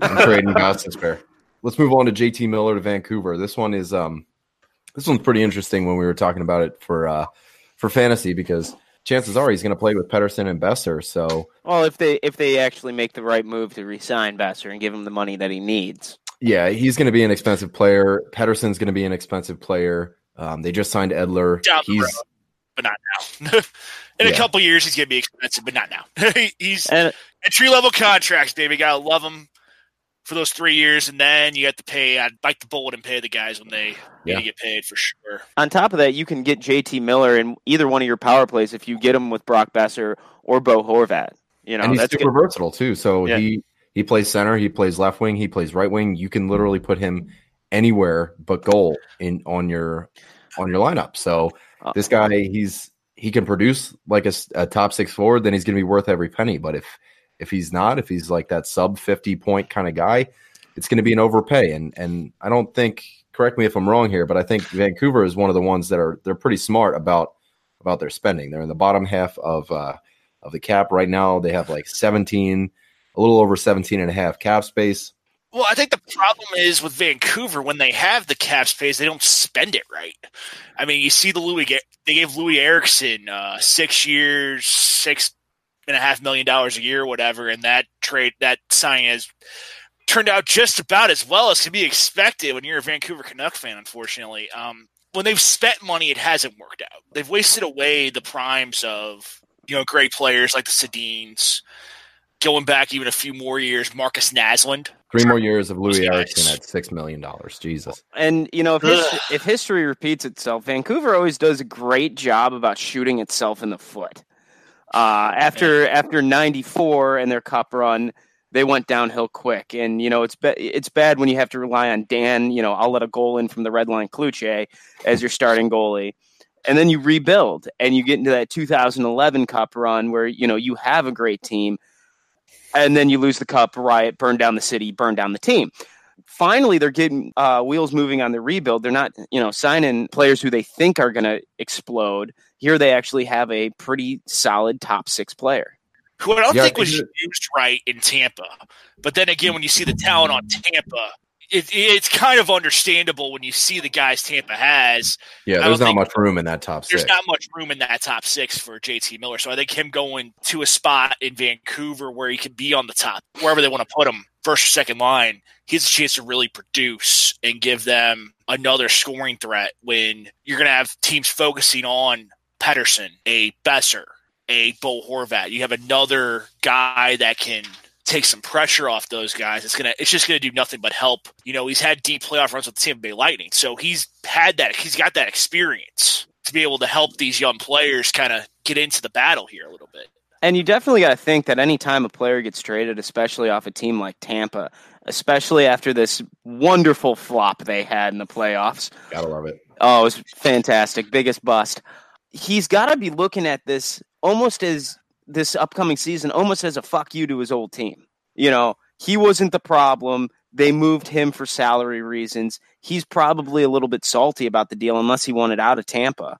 A: I'm trading Gostisbehere. Let's move on to JT Miller to Vancouver. This one is um this one's pretty interesting when we were talking about it for uh for fantasy because chances are he's going to play with Pettersson and Boeser. So,
D: well, if they if they actually make the right move to resign Boeser and give him the money that he needs,
A: yeah, he's going to be an expensive player. Pettersson's going to be an expensive player. Um, they just signed Edler.
E: Down he's, road, but not now. In yeah. a couple years, he's going to be expensive, but not now. he's and, entry level contracts, baby. Gotta love him for those three years, and then you have to pay. I'd bite the bullet and pay the guys when they yeah. get paid for sure.
D: On top of that, you can get JT Miller in either one of your power plays if you get him with Brock Boeser or Bo Horvat. You know,
A: and he's
D: that's
A: super good. versatile too. So yeah. he he plays center, he plays left wing, he plays right wing. You can literally put him anywhere but goal in on your on your lineup. So uh, this guy, he's he can produce like a, a top six forward, then he's going to be worth every penny. But if if he's not, if he's like that sub fifty point kind of guy, it's going to be an overpay. And and I don't think. Correct me if I'm wrong here, but I think Vancouver is one of the ones that are they're pretty smart about about their spending. They're in the bottom half of uh, of the cap right now. They have like 17 a little over 17 and a half cap space.
E: Well, I think the problem is with Vancouver when they have the cap space, they don't spend it right. I mean, you see the Loui they gave Loui Eriksson uh, six years, six and a half million dollars a year, whatever, and that trade that signing has turned out just about as well as can be expected when you're a Vancouver Canuck fan. Unfortunately, um, when they've spent money, it hasn't worked out. They've wasted away the primes of you know great players like the Sedins going back even a few more years, Markus Naslund.
A: Three more years of Loui Eriksson at six million dollars. Jesus.
D: And you know, if history, if history repeats itself, Vancouver always does a great job about shooting itself in the foot. Uh, after after '94 and their cup run, they went downhill quick. And you know, it's be- it's bad when you have to rely on Dan. You know, I'll let a goal in from the red line Cloutier as your starting goalie. And then you rebuild and you get into that 2011 cup run where, you know, you have a great team and then you lose the cup, riot, burn down the city, burn down the team. Finally, they're getting uh, wheels moving on the rebuild. They're not, you know, signing players who they think are going to explode. Here, they actually have a pretty solid top six player.
E: Who I don't yeah, think was used right in Tampa. But then again, when you see the talent on Tampa, it, it's kind of understandable when you see the guys Tampa has.
A: Yeah, there's not much room in that top
E: there's
A: six.
E: There's not much room in that top six for JT Miller. So I think him going to a spot in Vancouver where he can be on the top, wherever they want to put him, first or second line, he has a chance to really produce and give them another scoring threat when you're going to have teams focusing on Pettersson, a Boeser, a Bo Horvat. You have another guy that can – take some pressure off those guys. It's gonna it's just gonna do nothing but help. You know, he's had deep playoff runs with the Tampa Bay Lightning, so he's had that. He's got that experience to be able to help these young players kind of get into the battle here a little bit.
D: And you definitely got to think that any time a player gets traded, especially off a team like Tampa, especially after this wonderful flop they had in the playoffs.
A: Gotta love it.
D: Oh, it was fantastic. Biggest bust. He's got to be looking at this almost as this upcoming season almost as a fuck you to his old team. You know, he wasn't the problem. They moved him for salary reasons. He's probably a little bit salty about the deal unless he wanted out of Tampa.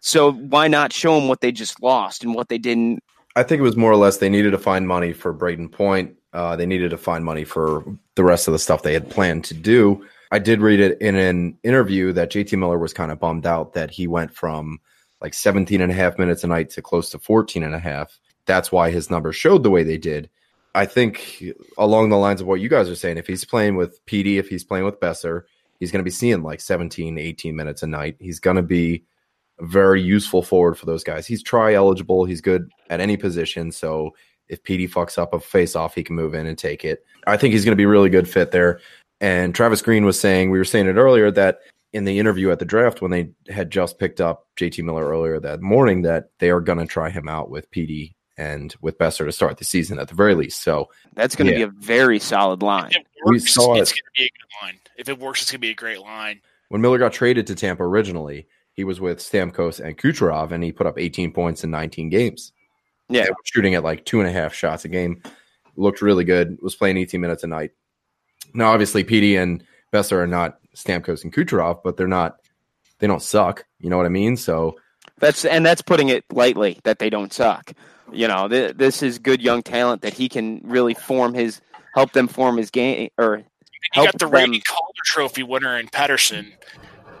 D: So why not show him what they just lost and what they didn't?
A: I think it was more or less they needed to find money for Brayden Point. Uh, they needed to find money for the rest of the stuff they had planned to do. I did read it in an interview that JT Miller was kind of bummed out that he went from like 17 and a half minutes a night to close to 14 and a half. That's why his numbers showed the way they did. I think along the lines of what you guys are saying, if he's playing with Petey, if he's playing with Boeser, he's going to be seeing like 17, 18 minutes a night. He's going to be a very useful forward for those guys. He's try eligible. He's good at any position. So if Petey fucks up a face off, he can move in and take it. I think he's going to be really good fit there. And Travis Green was saying, we were saying it earlier, that in the interview at the draft when they had just picked up JT Miller earlier that morning that they are going to try him out with Petey and with Boeser to start the season at the very least. So
D: that's going to
A: Yeah.
D: be a very solid line.
E: If it
A: We
E: works,
A: saw
E: it's
A: it.
E: going to be a good line. If it works, it's going to be a great line.
A: when Miller got traded to Tampa originally, he was with Stamkos and Kucherov, and he put up 18 points in 19 games.
D: Yeah.
A: And was shooting at like two and a half shots a game. Looked really good. Was playing 18 minutes a night. Now, obviously, Petey and Boeser are not Stamkos and Kucherov, but they're not. They don't suck. You know what I mean? So
D: That's and that's putting it lightly that they don't suck. You know, th- this is good young talent that he can really form his help them form his game or
E: You
D: help
E: got the
D: them.
E: reigning Calder Trophy winner in Pettersson.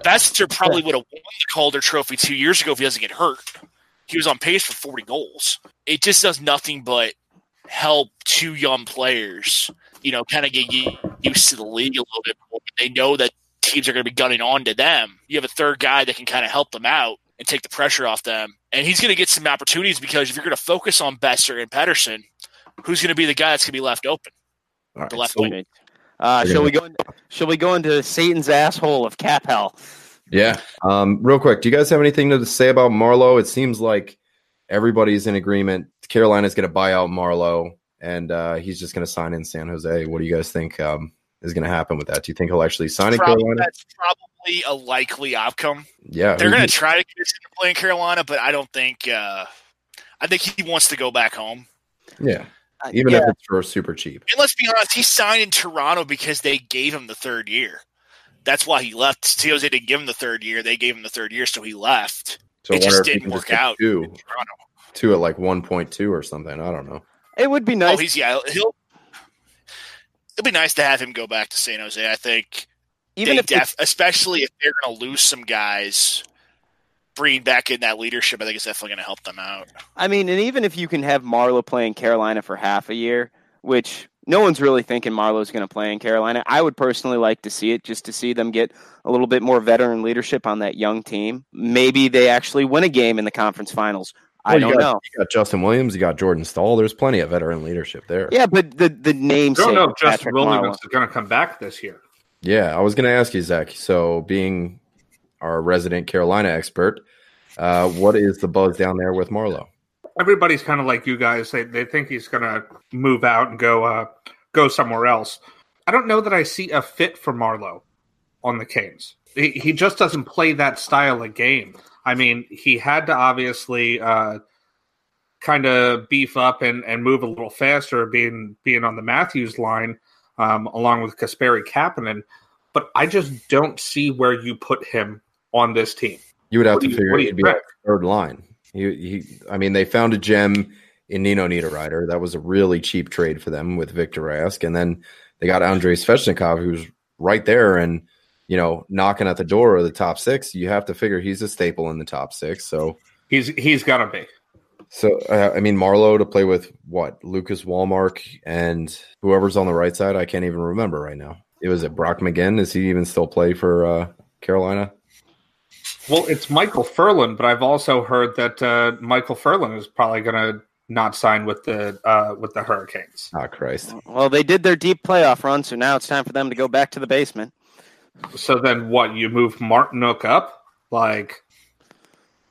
E: Boeser probably would have won the Calder Trophy two years ago if he doesn't get hurt. He was on pace for 40 goals. It just does nothing but help two young players, you know, kind of get used to the league a little bit more. They know that teams are going to be gunning on to them. You have a third guy that can kind of help them out and take the pressure off them. And he's going to get some opportunities because if you're going to focus on Boeser and Pettersson, who's going to be the guy that's going to be left open?
A: all right,
E: The left
A: so-
E: wing.
D: Uh, shall we go? In, shall we go into Satan's asshole of cap hell?
A: Yeah. Um, real quick, do you guys have anything to say about Marleau? It seems like everybody's in agreement. Carolina's going to buy out Marleau, and uh, he's just going to sign in San Jose. What do you guys think um, is going to happen with that? Do you think he'll actually sign in
E: Prob-
A: Carolina?
E: that's probably a likely outcome.
A: Yeah,
E: They're going to try to convince him to play in Carolina, but I don't think. Uh, I think he wants to go back home.
A: yeah,
D: Uh,
A: even
D: yeah,
A: if it's for super cheap.
E: And let's be honest, he signed in Toronto because they gave him the third year. That's why he left. San Jose didn't give him the third year; they gave him the third year, so he left.
A: So
E: It just didn't work
A: get
E: out
A: Two,
E: in Toronto.
A: two at like one point two or something. I don't know.
D: it would be
E: Oh,
D: nice.
E: he's yeah. He'll. It'd be nice to have him go back to San Jose. I think
D: even if
E: def- especially if they're going to lose some guys, bringing back in that leadership, I think it's definitely going to help them out.
D: I mean, and even if you can have Marleau playing Carolina for half a year, which no one's really thinking Marleau's going to play in Carolina, I would personally like to see it just to see them get a little bit more veteran leadership on that young team. Maybe they actually win a game in the conference finals. I
A: Well, you
D: don't
A: got-
D: know.
A: You got Justin Williams, you got Jordan Staal. There's plenty of veteran leadership there.
D: Yeah, but the the name.
B: I don't know if Justin Williams is going to come back this year.
A: Yeah, I was going to ask you, Zac. So, being our resident Carolina expert, uh, what is the buzz down there with Marleau?
B: Everybody's kind of like you guys. They they think he's going to move out and go uh, go somewhere else. I don't know that I see a fit for Marleau on the Canes. He, he just doesn't play that style of game. I mean, he had to obviously uh, kind of beef up and, and move a little faster, being being on the Matthews line um, along with Kasperi Kapanen. But I just don't see where you put him on this team.
A: You would have
B: What
A: to
B: you-
A: figure he'd be third line. He, he, I mean, they found a gem in Nino Niederreiter. That was a really cheap trade for them with Victor Rask, and then they got Andrei Svechnikov, who's right there and you know knocking at the door of the top six. You have to figure he's a staple in the top six. So,
B: he's he's got to be.
A: so uh, I mean, Marleau to play with what Lucas Wallmark and whoever's on the right side. I can't even remember right now. It was it Brock McGinn. Does he even still play for uh, Carolina?
B: Well, it's Michael Ferland, but I've also heard that uh, Michael Ferland is probably going to not sign with the uh, with the Hurricanes.
A: Oh Christ!
D: Well, they did their deep playoff run, so now it's time for them to go back to the basement.
B: So then, what? You move Martinook up? Like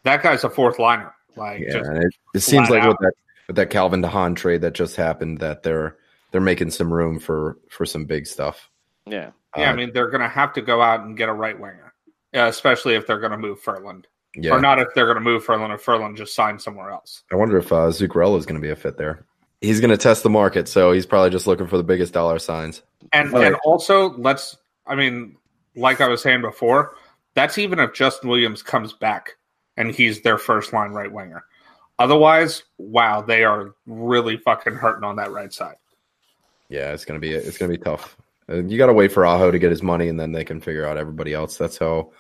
B: that guy's a fourth liner. Like
A: Yeah, it, it seems
B: flat
A: like with that with that Calvin DeHaan trade that just happened, that they're they're making some room for for some big stuff.
D: Yeah.
B: yeah.
A: Uh,
B: I mean, they're going to have to go out and get a right winger, uh, especially if they're going to move Ferland,
A: yeah.
B: or not if they're going to move Ferland. If Ferland just signed somewhere else.
A: I wonder if uh, Zuccarello is going to be a fit there. He's going to test the market, so he's probably just looking for the biggest dollar signs.
B: And
A: All
B: and also let's I mean, like I was saying before, that's even if Justin Williams comes back and he's their first line right winger. Otherwise, wow, they are really fucking hurting on that right side.
A: Yeah, it's going to be it's going to be tough. You got to wait for Aho to get his money, and then they can figure out everybody else. That's how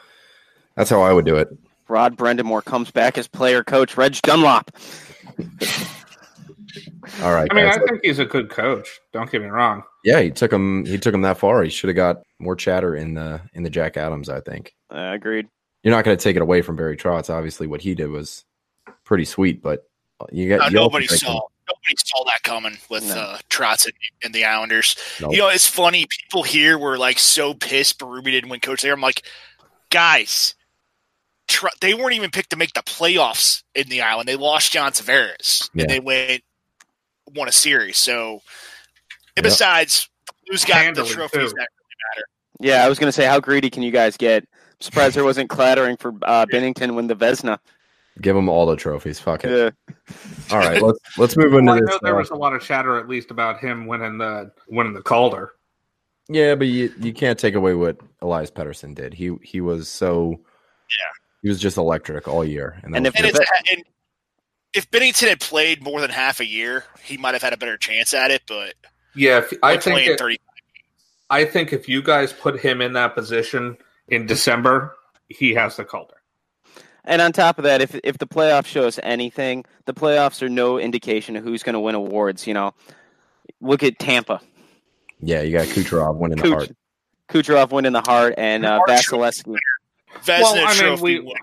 A: that's how I would do it.
D: Rod Brind'Amour comes back as player coach Reg Dunlop.
A: All right,
B: I mean,
A: guys.
B: I think he's a good coach. Don't get me wrong.
A: Yeah, he took him. He took him that far. He should have got more chatter in the in the Jack Adams. I think.
D: Uh, agreed.
A: you're not going to take it away from Barry Trotz. Obviously, what he did was pretty sweet, but you got
E: Uh, nobody
A: take
E: saw
A: him-
E: nobody saw that coming with
D: No.
E: uh, Trotz and, and the Islanders.
A: Nope.
E: You know, it's funny. People here were like so pissed Berube didn't win coach there. I'm like, guys, tr- they weren't even picked to make the playoffs in the island. They lost John Tavares,
A: Yeah.
E: and they went won a series. So,
A: Yep.
E: and besides, who's got
B: Handily,
E: the trophies
B: too.
E: that really matter?
D: Yeah, I was going to say, how greedy can you guys get? I'm surprised there wasn't clattering for uh, Binnington when the Vezina.
A: Give them all the trophies. Fuck it.
D: Yeah.
A: All right, let's let's move into
B: Well, I
A: this.
B: know there
A: uh,
B: was a lot of chatter, at least, about him winning the winning the Calder.
A: Yeah, but you you can't take away what Elias Pettersson did. He he was so
E: Yeah.
A: he was just electric all year. And,
D: And if
E: And, it's, and if Binnington had played more than half a year, he might have had a better chance at it. But
B: Yeah, if, I
E: I
B: think it- I think if you guys put him in that position in December, he has the Calder.
D: And on top of that, if if the playoffs show us anything, the playoffs are no indication of who's going to win awards. You know, look at Tampa,
A: yeah, you got Kucherov winning the
D: Kuch-
A: Hart.
D: Kucherov winning the Hart, and uh,
E: Hart Vasilevskiy.
B: Well, I mean, we-
E: winner.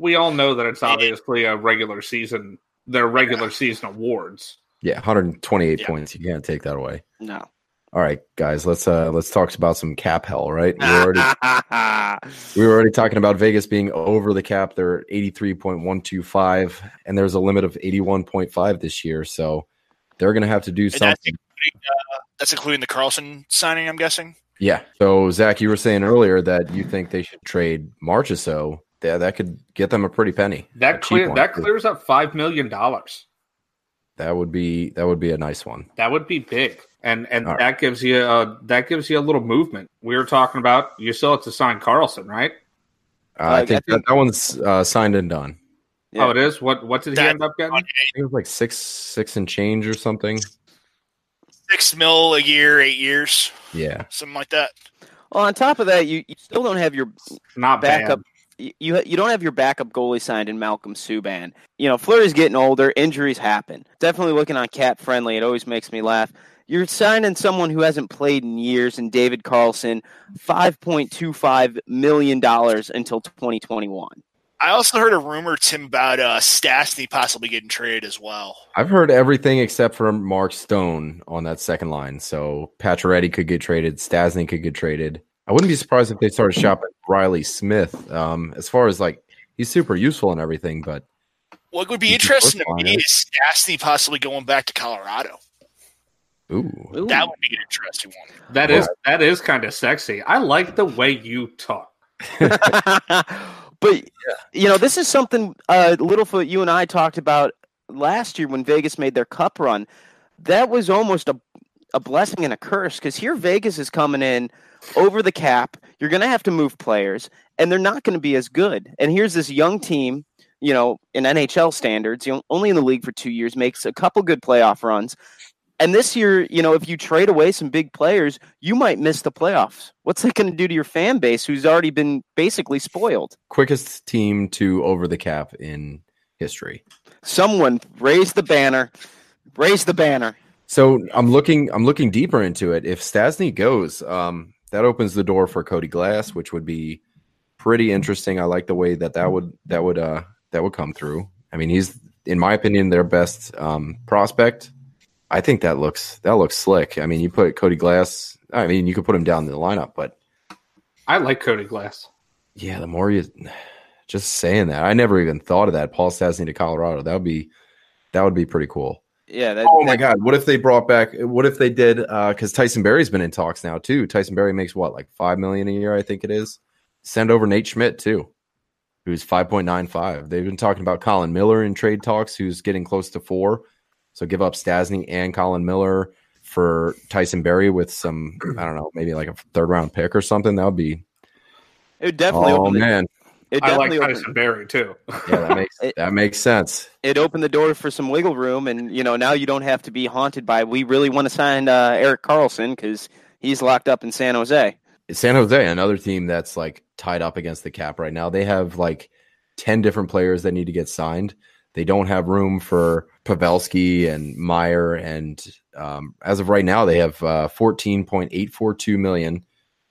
B: We all know that it's obviously a regular season. Their regular season awards.
A: Yeah, 128
E: Yeah.
A: points. You can't take that away.
D: No.
A: All right, guys, let's uh let's talk about some cap hell, right? We were already we were already talking about Vegas being over the cap. They're 83.125 and there's a limit of 81.5 this year, so they're going to have to do
E: And that's
A: something.
E: including, uh, that's including the Karlsson signing, I'm guessing.
A: Yeah. So Zac, you were saying earlier that you think they should trade Marchessault. Yeah, that could get them a pretty penny.
B: That clear that clears up five million dollars.
A: That would be that would be a nice one.
B: That would be big, and and
A: All right.
B: that gives you a that gives you a little movement. We were talking about you still have to sign Karlsson, right?
A: Uh, I
D: I
A: think that,
D: think-
A: that one's uh, signed and done.
D: Yeah.
B: Oh, it is. What what did he end up getting?
A: I think it was like six six and change or something.
E: Six mil a year, eight years,
A: Yeah.
E: something like that.
D: Well, on top of that, you, you still don't have your
B: Not
D: backup.
B: bad.
D: You you you don't have your backup goalie signed in Malcolm Subban. You know, Fleury's getting older. Injuries happen. Definitely looking on CapFriendly. It always makes me laugh. You're signing someone who hasn't played in years, and David Carlson, five point two five million dollars until twenty twenty one.
E: I also heard a rumor, Tim, about uh, Stastny possibly getting traded as well.
A: I've heard everything except for Mark Stone on that second line. So Pacioretty could get traded. Stastny could get traded. I wouldn't be surprised if they started shopping Reilly Smith. Um, as far as like he's super useful and everything, but
E: What would be interesting to
A: work on
E: me
A: it.
E: is Stastny possibly going back to Colorado.
A: ooh,
E: That would be an interesting one.
B: That is that is kind of sexy. I like the way you talk.
D: but you know, this is something uh, Littlefoot, you and I talked about last year when Vegas made their cup run. That was almost a a blessing and a curse because here Vegas is coming in over the cap. You're going to have to move players, and they're not going to be as good. And here's this young team, you know, in NHL standards, you know, only in the league for two years, makes a couple good playoff runs. And this year, you know, if you trade away some big players, you might miss the playoffs. What's that going to do to your fan base who's already been basically spoiled?
A: quickest team to over the cap in history.
D: Someone raise the banner. Raise the banner.
A: So I'm looking I'm looking deeper into it. If Stastny goes, um, that opens the door for Cody Glass, which would be pretty interesting. I like the way that that would that would uh that would come through. I mean, he's in my opinion their best um, prospect. I think that looks that looks slick. I mean, you put Cody Glass. I mean, you could put him down in the lineup, but
B: I like Cody Glass.
A: yeah, the more you just saying that, I never even thought of that. Paul Stastny to Colorado. That would be that would be pretty cool.
D: Yeah. That,
A: Oh my
D: that-
A: god! What if they brought back? What if they did? Uh, because Tyson Barrie's been in talks now too. Tyson Barrie makes what, like five million a year, I think it is. Send over Nate Schmidt too, who's five point nine five. They've been talking about Colin Miller in trade talks, who's getting close to four. So give up Stastny and Colin Miller for Tyson Barrie with some, I don't know, maybe like a third round pick or something. That would be.
D: It would definitely
A: Oh man,
D: it
B: I like
D: definitely open-
B: Tyson Barrie too.
A: yeah, that makes
D: It-
A: that makes sense.
D: it opened the door for some wiggle room, and you know now you don't have to be haunted by. We really want to sign uh, Erik Karlsson because he's locked up in San Jose.
A: San Jose, another team that's like tied up against the cap right now. They have like 10 different players that need to get signed. They don't have room for Pavelski and Meier. And um, as of right now, they have uh, 14.842 million.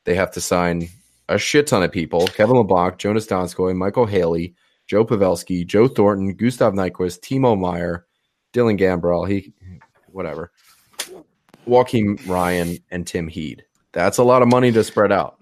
A: They have to sign a shit ton of people Kevin Labanc, Joonas Donskoi, Michael Haley, Joe Pavelski, Joe Thornton, Gustav Nyquist, Timo Meier, Dylan Gambrell, he, whatever, Joakim Ryan, and Tim Heed. That's a lot of money to spread out.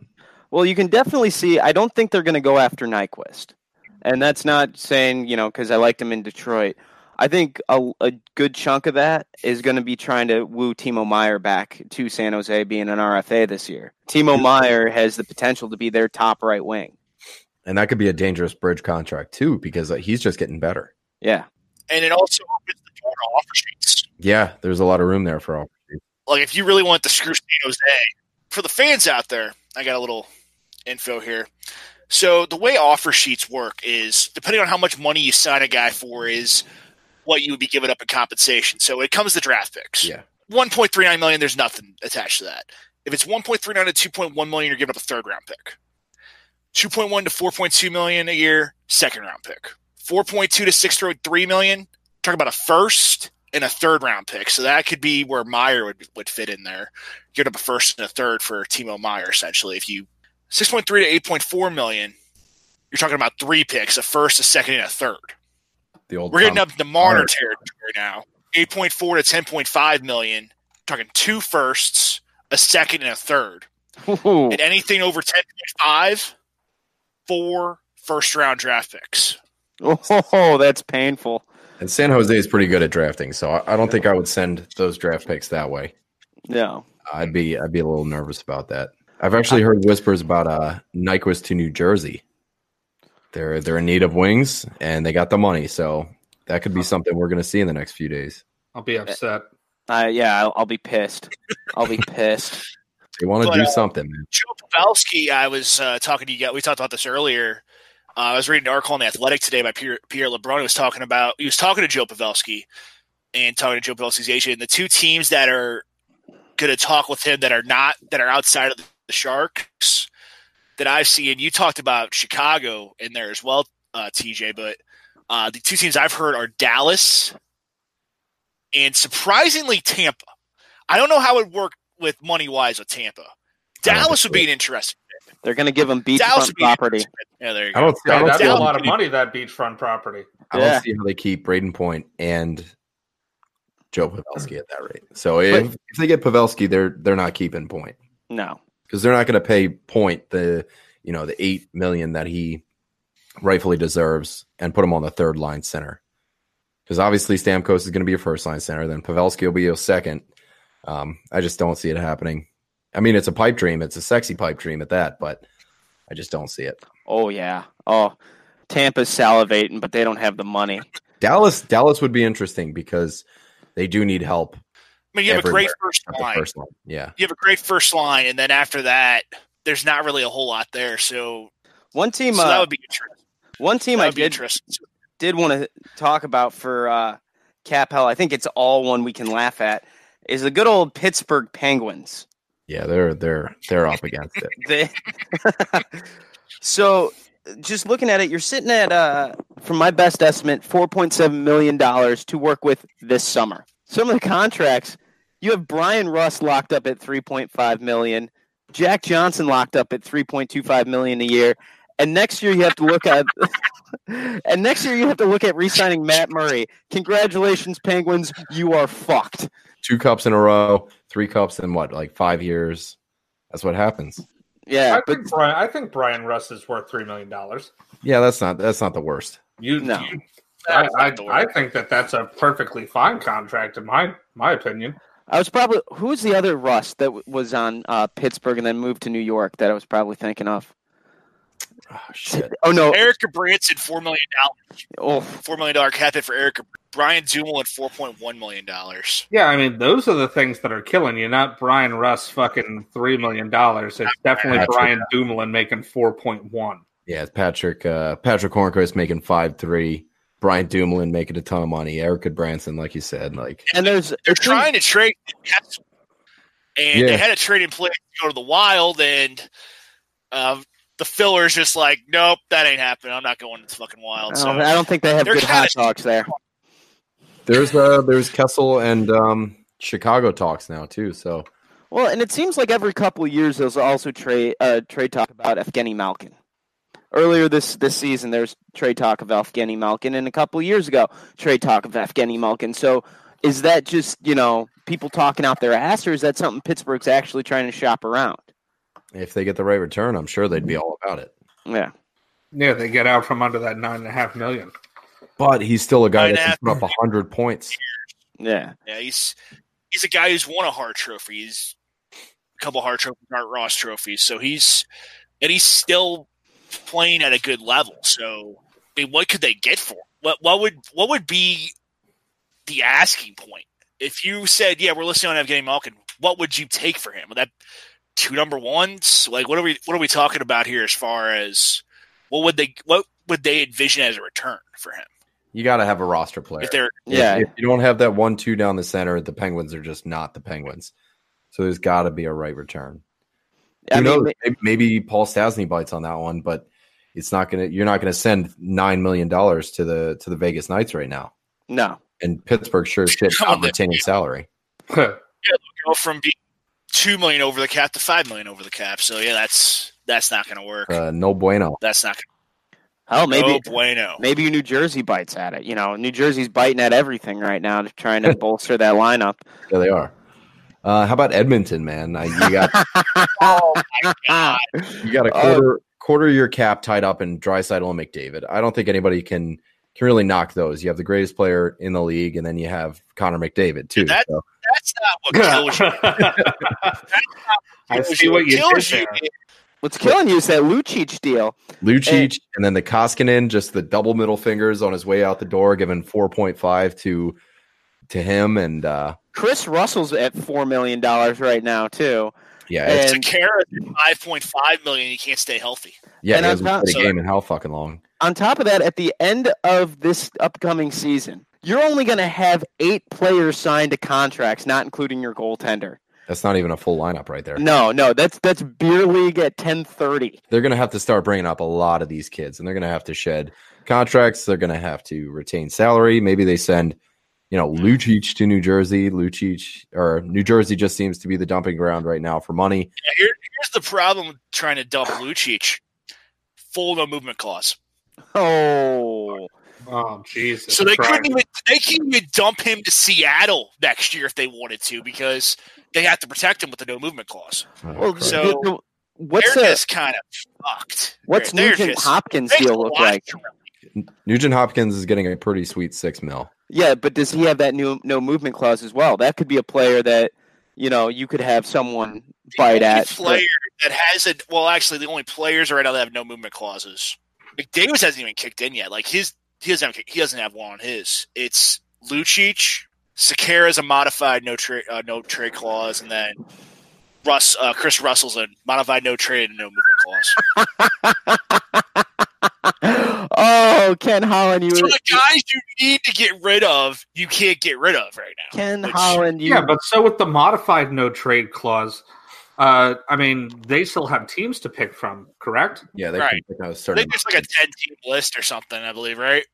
D: Well, you can definitely see. I don't think they're going to go after Nyquist. and that's not saying you know because I liked him in Detroit. I think a, a good chunk of that is going to be trying to woo Timo Meier back to San Jose being an RFA this year. Timo Meier has the potential to be their top right wing.
A: And that could be a dangerous bridge contract too, because uh, he's just getting better.
D: Yeah.
E: And it also opens the door to offer sheets.
A: Yeah, there's a lot of room there for offer sheets.
E: Like if you really want to screw San Jose, for the fans out there, I got a little info here. So the way offer sheets work is depending on how much money you sign a guy for is what you would be giving up in compensation. So it comes to draft picks.
A: Yeah.
E: 1.39 million, there's nothing attached to that. If it's 1.39 to 2.1 million, you're giving up a third round pick. 2.1 to 4.2 million a year, second round pick. 4.2 to 6.3 million, talk about a first and a third round pick. So that could be where Meier would would fit in there. Give up a first and a third for Timo Meier essentially. If you 6.3 to 8.4 million, you're talking about three picks, a first, a second, and a third.
A: The old
E: We're getting up to Marner territory now. 8.4 to 10.5 million, talking two firsts, a second, and a third.
D: Ooh.
E: And anything over 10.5, four first round draft picks.
D: Oh, that's painful.
A: And San Jose is pretty good at drafting, so I, I don't think I would send those draft picks that way.
D: No.
A: I'd be I'd be a little nervous about that. I've actually heard whispers about uh Nyquist to New Jersey. They're they're in need of wings and they got the money, so that could be something we're going to see in the next few days.
B: I'll be upset.
D: Uh, yeah, I'll, I'll be pissed. I'll be pissed.
A: They want to do
E: uh,
A: something, man.
E: Joe Pavelski, I was uh, talking to you guys. We talked about this earlier. Uh, I was reading an article on the Athletic today by Pierre, Pierre LeBrun. He was talking about he was talking to Joe Pavelski and talking to Joe Pavelski's agent. And the two teams that are going to talk with him that are not that are outside of the Sharks that I've seen. You talked about Chicago in there as well, uh, TJ. But uh, the two teams I've heard are Dallas and surprisingly Tampa. I don't know how it would work with money wise with Tampa. Dallas would be an interesting.
D: They're going to give him
E: Dallas
D: beachfront
E: would be
D: property.
E: Yeah, there you go.
A: I
E: go.
A: don't see, I don't
B: that's
A: see,
B: a lot of money, that beachfront property.
A: I don't
D: Yeah.
A: see how they keep Brayden Point and Joe Pavelski at that rate. So if, if they get Pavelski, they're they're not keeping Point
D: No.
A: Because they're not going to pay Point the you know the eight million that he rightfully deserves and put him on the third line center. Because obviously Stamkos is going to be a first line center, then Pavelski will be a second. Um, I just don't see it happening. I mean, it's a pipe dream. It's a sexy pipe dream at that, but I just don't see it.
D: Oh, yeah. Oh, Tampa's salivating, but they don't have the money.
A: Dallas, Dallas would be interesting because they do need help
E: I mean, you have a great first line.
A: first line. Yeah,
E: You have a great first line, and then after that, there's not really a whole lot there. So,
D: One team,
E: so that
D: uh,
E: would be interesting.
D: one team
E: That
D: I did did want to talk about for uh, Cap Hell. I think it's all one we can laugh at. Is the good old Pittsburgh Penguins.
A: yeah, they're they're they're up against it.
D: They, so, just looking at it, you're sitting at, uh, from my best estimate, four point seven million dollars to work with this summer. Some of the contracts, you have Bryan Rust locked up at three point five million, Jack Johnson locked up at three point two five million a year, and next year you have to look at, and next year you have to look at re-signing Matt Murray. Congratulations, Penguins, you are fucked.
A: Two cups in a row, three cups in what, like five years? That's what happens.
D: Yeah,
B: I
D: but
B: think Brian. I think Bryan Rust is worth three million dollars.
A: Yeah, that's not that's not the worst.
B: You,
D: No.
B: you- I, I, I think that that's a perfectly fine contract in my my opinion.
D: I was probably who's the other Russ that w- was on uh, Pittsburgh and then moved to New York that I was probably thinking of.
A: Oh shit.
D: Oh no!
E: Erik Gudbranson, four million dollars,
D: Oh,
E: four million dollar cap hit for Eric. Brian Dumoulin, four point one million dollars.
B: Yeah, I mean those are the things that are killing you, not Bryan Rust fucking three million dollars. It's definitely
A: Patrick.
B: Brian Dumoulin making four point one.
A: Yeah, it's Patrick uh Patrick Hornqvist making five three. Brian Dumoulin making a ton of money. Erik Gudbranson, like you said, like
D: and there's
E: They're trying to trade, and
A: Yeah.
E: they had a trade in place to go to the Wild, and uh, the filler's just like, nope, that ain't happening. I'm not going to the fucking Wild. So
D: Oh, I don't think they have good hot dogs there.
A: there's uh there's Kessel and um Chicago talks now too. So
D: Well, and it seems like every couple of years there's also trade uh, trade talk about Evgeny Malkin. Earlier this this season, there's trade talk of Evgeny Malkin, and a couple of years ago, trade talk of Evgeny Malkin. So, is that just you know people talking out their ass, or is that something Pittsburgh's actually trying to shop around?
A: if they get the right return, I'm sure they'd be all about it.
D: Yeah.
B: Yeah, they get out from under that nine and a half million.
A: But he's still a guy
E: Nine
A: that
E: and
A: can
E: a
A: put up hundred points.
D: Yeah.
E: Yeah, he's he's a guy who's won a Hart Trophy. He's a couple Hart Trophy, Art Ross trophies. So he's and he's still playing at a good level. So I mean, what could they get for? Him? What what would what would be the asking point if you said, "Yeah, we're listening on Evgeny Malkin"? What would you take for him? Would that two number ones? Like, what are we what are we talking about here as far as what would they what would they envision as a return for him?
A: You got to have a roster player.
E: If they're
D: Yeah.
A: If you don't have that one two down the center, the Penguins are just not the Penguins. So there's got to be a right return.
D: I
A: Who
D: mean,
A: knows? Maybe- Maybe Paul Stastny bites on that one, but it's not gonna. You're not gonna send nine million dollars to the to the Vegas Knights right now.
D: no.
A: And Pittsburgh sure as shit not
E: on,
A: retaining salary.
E: yeah, go from being two million over the cap to five million over the cap. So yeah, that's that's not going to work.
A: Uh, no bueno.
E: that's not
D: Hell,
E: going
D: maybe
E: no bueno.
D: maybe New Jersey bites at it. You know, New Jersey's biting at everything right now, to trying to bolster that lineup.
A: Yeah, they are. Uh, how about Edmonton, man? Uh, you got
E: Oh my god!
A: you got a
D: Oh.
A: quarter quarter of your cap tied up in Draisaitl and McDavid. I don't think anybody can can really knock those. You have the greatest player in the league, and then you have Connor McDavid too.
E: That-
A: so.
E: That's not what kills you.
B: I see what you did
E: kills
B: there.
D: What's killing you is that Lucic deal.
A: Lucic, and then the Koskinen, just the double middle fingers on his way out the door, giving four point five to to him, and uh,
D: Kris Russell's at four million dollars right now too.
A: yeah, it's,
D: And
E: Sekera five point five million. He can't stay healthy.
A: yeah,
D: and
A: he hasn't
D: top-
A: played a
E: so-
A: game in how fucking long?
D: on top of that, at the end of this upcoming season, you're only going to have eight players signed to contracts, not including your goaltender.
A: That's not even a full lineup right there.
D: No, no, that's that's beer league at ten thirty.
A: They're going to have to start bringing up a lot of these kids, and they're going to have to shed contracts. They're going to have to retain salary. Maybe they send, you know, Lucic to New Jersey. Lucic or New Jersey just seems to be the dumping ground right now for money.
E: Yeah, here, here's the problem with trying to dump Lucic. Full no movement clause.
D: Oh,
B: Oh Jesus!
E: So they
B: Christ.
E: couldn't even they can't even dump him to Seattle next year if they wanted to because they have to protect him with the no movement clause.
A: Oh,
D: well,
E: so-
D: the- the- what's
E: they're
D: the,
E: just kind of fucked.
D: what's
E: They're- they're
D: Nugent
E: just-
D: Hopkins
E: they
D: deal look like?
E: him.
A: Nugent Hopkins is getting a pretty sweet six mil.
D: Yeah, but does he have that new no movement clause as well? That could be a player that you know you could have someone bite at.
E: player that has it. Well, actually, the only players right now that have no movement clauses. McDavid hasn't even kicked in yet. Like his, he doesn't. Have, he doesn't have one on his. It's Lucic. Sekera's a modified no trade, uh, no trade clause, and then Russ, uh, Kris Russell's a modified no trade and no movement clause.
D: oh, Ken Holland, you
E: So the guys you need to get rid of, you can't get rid of right now.
D: Ken
E: which-
D: Holland, you
B: Yeah, but so with the modified no trade clause, uh, I mean, they still have teams to pick from, correct?
A: Yeah, they
E: Right.
A: can pick a
E: I
A: certain.
E: think it's like a ten team list or something. I believe, right?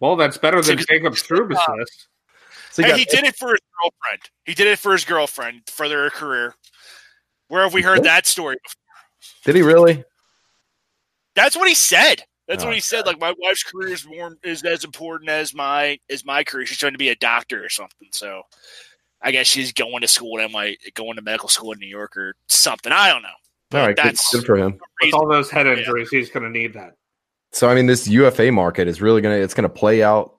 B: Well, that's better than
E: So-
B: Jacob Trouba's
E: uh,
B: list.
A: So you
E: Hey,
A: got-
E: he did it for his girlfriend. He did it for his girlfriend for their career. Where have we heard that story? before?
A: did he really?
E: That's what he said. That's
A: Oh,
E: what he said. Like my wife's career is more is as important as my as my career. She's trying to be a doctor or something. So I guess she's going to school at MI, going to medical school in New York or something. I don't know.
A: All right, good,
E: that's
A: good for him.
B: With all those head
E: Yeah.
B: injuries, he's going to need that.
A: So I mean, this UFA market is really gonna it's gonna play out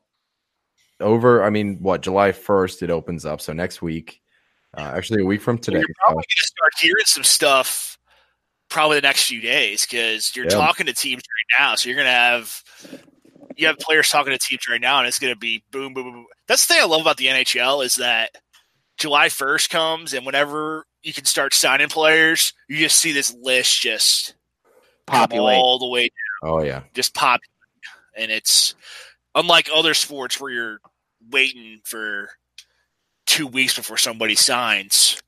A: over. I mean, what July first it opens up. So next week, uh, actually a week from today.
E: You're probably going to start hearing some stuff probably the next few days because you're
A: Yeah.
E: talking to teams right now. So you're going to have you have players talking to teams right now, and it's going to be boom, boom, boom. That's the thing I love about the NHL is that July 1st comes, and whenever you can start signing players, you just see this list just
D: populate.
E: all the way down.
A: Oh yeah,
E: just pop, and it's unlike other sports where you're waiting for two weeks before somebody signs.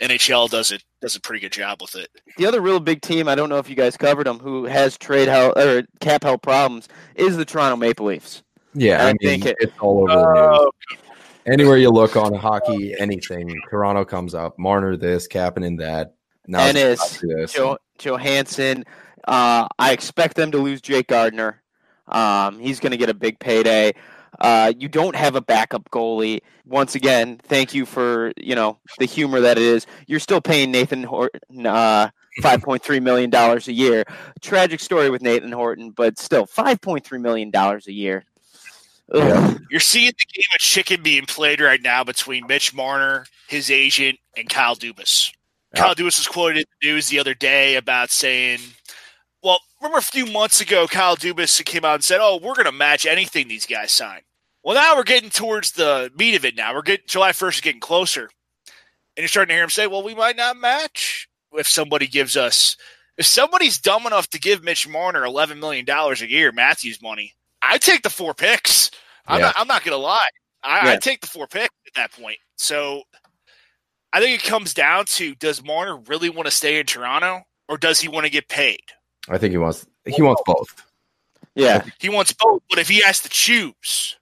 E: NHL does it does a pretty good job with it.
D: The other real big team, I don't know if you guys covered them, who has trade hell or cap hell problems, is the Toronto Maple Leafs.
A: yeah.
D: I
A: I, mean,
D: think it-
A: it's all over the news.
E: Oh,
A: Anywhere you look on hockey, anything, Toronto comes up. Marner this, Kapanen in that. Now it's
D: Ennis,
A: this.
D: Jo- Johansson. Uh, I expect them to lose Jake Gardiner. Um, he's going to get a big payday. Uh, you don't have a backup goalie. Once again, thank you for you know the humor that it is. You're still paying Nathan Horton uh, five point three million dollars a year. Tragic story with Nathan Horton, but still five point three million dollars a year.
A: Yeah.
E: You're seeing the game of chicken being played right now between Mitch Marner, his agent, and Kyle Dubas.
A: Yeah.
E: Kyle Dubas was quoted in the news the other day about saying, well, remember a few months ago, Kyle Dubas came out and said, oh, we're going to match anything these guys sign. Well, now we're getting towards the meat of it now. We're getting July 1st is getting closer. And you're starting to hear him say, well, we might not match if somebody gives us, if somebody's dumb enough to give Mitch Marner $11 million a year, Matthews money, I take the four picks. I'm
A: Yeah.
E: not, I'm not going to lie. I, I take the four picks at that point. So I think it comes down to does Marner really want to stay in Toronto or does he want to get paid?
A: I think he wants he wants both.
D: Yeah,
E: He wants both, but if he has to choose,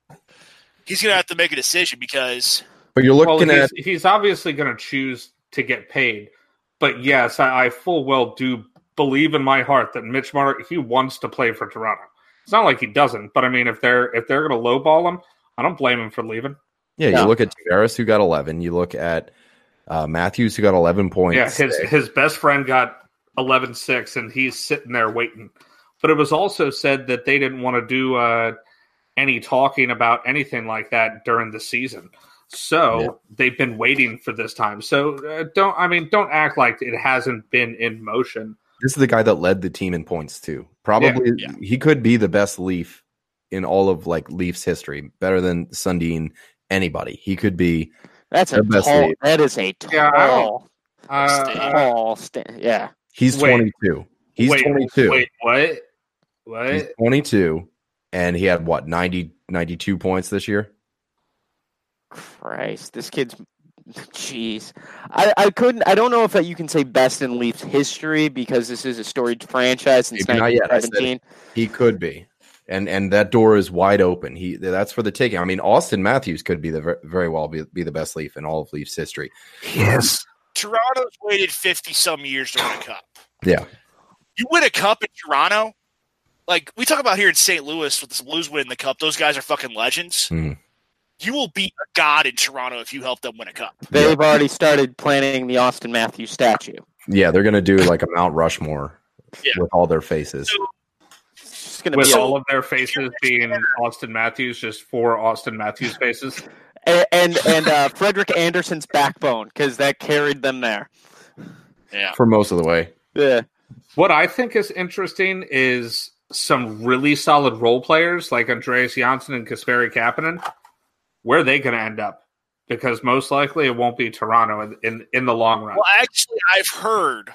E: he's going to have to make a decision because
A: But you're looking
B: he's,
A: at
B: he's obviously going to choose to get paid. But yes, I, I full well do believe in my heart that Mitch Marner he wants to play for Toronto. It's not like he doesn't, but I mean, if they're if they're going to lowball him, I don't blame him for leaving.
A: yeah,
D: Yeah.
A: you look at Tavares who got 11. You look at uh, Matthews who got 11 points.
B: Yeah, his his best friend got 11-6, and he's sitting there waiting. But it was also said that they didn't want to do uh, any talking about anything like that during the season. So
A: Yeah.
B: they've been waiting for this time. So uh, don't I mean don't act like it hasn't been in motion.
A: This is the guy that led the team in points too. Probably
E: Yeah.
A: he could be the best Leaf in all of like Leafs history, better than Sundin. Anybody, he could be.
D: that's a tall.
A: lead.
D: That is a
B: Yeah, I don't-
D: tall,
B: Uh,
E: Stay.
D: tall. Sta- yeah,
A: He's
B: Wait.
A: 22. He's
B: wait,
A: 22.
B: Wait, what? What?
A: He's 22, and he had what 90, 92 points this year.
D: Christ, this kid's. Jeez, I, I couldn't. I don't know if you can say best in Leafs history because this is a storied franchise since
A: Maybe not yet,
D: 1917.
A: He could be, and and that door is wide open. He that's for the taking. I mean, Auston Matthews could be the very well be, be the best Leaf in all of Leafs history.
B: Yes.
E: Toronto's waited 50 some years to win a cup.
A: Yeah,
E: You win a cup in Toronto, like we talk about here in St. Louis with the Blues winning the cup, those guys are fucking legends.
A: Mhm.
E: You will be a god in Toronto if you help them win a cup.
D: They've already started planning the Auston Matthews statue.
A: yeah, they're gonna do like a Mount Rushmore
E: Yeah.
A: with all their faces.
D: It's gonna
B: With
D: be a,
B: all of their faces being Auston Matthews, just four Auston Matthews faces.
D: and and, and uh, Frederik Andersen's backbone because that carried them there.
E: Yeah.
A: for most of the way.
D: Yeah,
B: What I think is interesting is some really solid role players like Andreas Johnsson and Kasperi Kapanen. Where are they going to end up? Because most likely it won't be Toronto in, in, in the long run.
E: Well, actually, I've heard,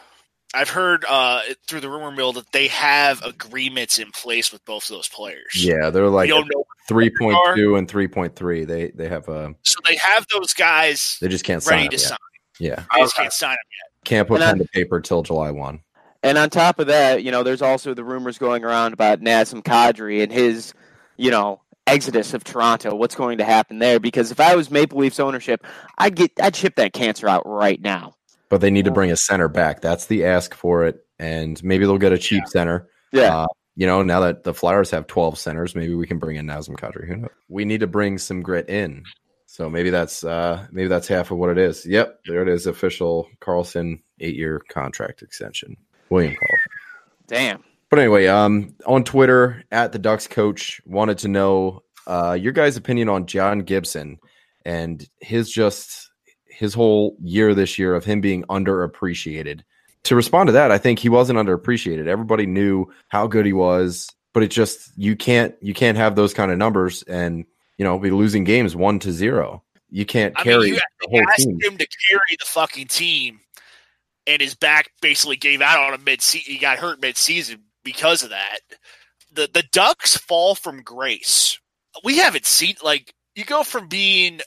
E: I've heard uh, through the rumor mill that they have agreements in place with both of those players.
A: Yeah, they're like
E: you don't know.
A: three point two and three point three. They they have uh
E: So they have those guys
A: they just can't sign
E: ready
A: them
E: to
A: yet.
E: sign.
A: Yeah,
E: They just
B: Okay.
E: can't sign them yet.
A: Can't put pen to paper till July one.
D: and on top of that, you know, there's also the rumors going around about Nazem Kadri and his, you know, exodus of Toronto. What's going to happen there? Because if I was Maple Leafs ownership, I'd get I'd ship that cancer out right now.
A: But they need to bring a center back. That's the ask for it, and maybe they'll get a cheap center.
D: Yeah.
A: Uh, you know, now that the Flyers have 12 centers, maybe we can bring in Nazem Kadri. Who knows? We need to bring some grit in. So maybe that's uh maybe that's half of what it is. Yep, there it is. Official Karlsson eight year contract extension. William Karlsson.
D: Damn.
A: But anyway, um, on Twitter at the Ducks coach wanted to know uh, your guys' opinion on John Gibson and his just his whole year this year of him being underappreciated. To respond to that, I think he wasn't underappreciated. Everybody knew how good he was, but it just you can't you can't have those kind of numbers and you know be losing games one to zero. You can't
E: I
A: carry
E: mean, you
A: the whole
E: asked
A: team.
E: him to carry the fucking team, and his back basically gave out on him mid. He got hurt mid season because of that. The the Ducks fall from grace. We haven't seen like you go from being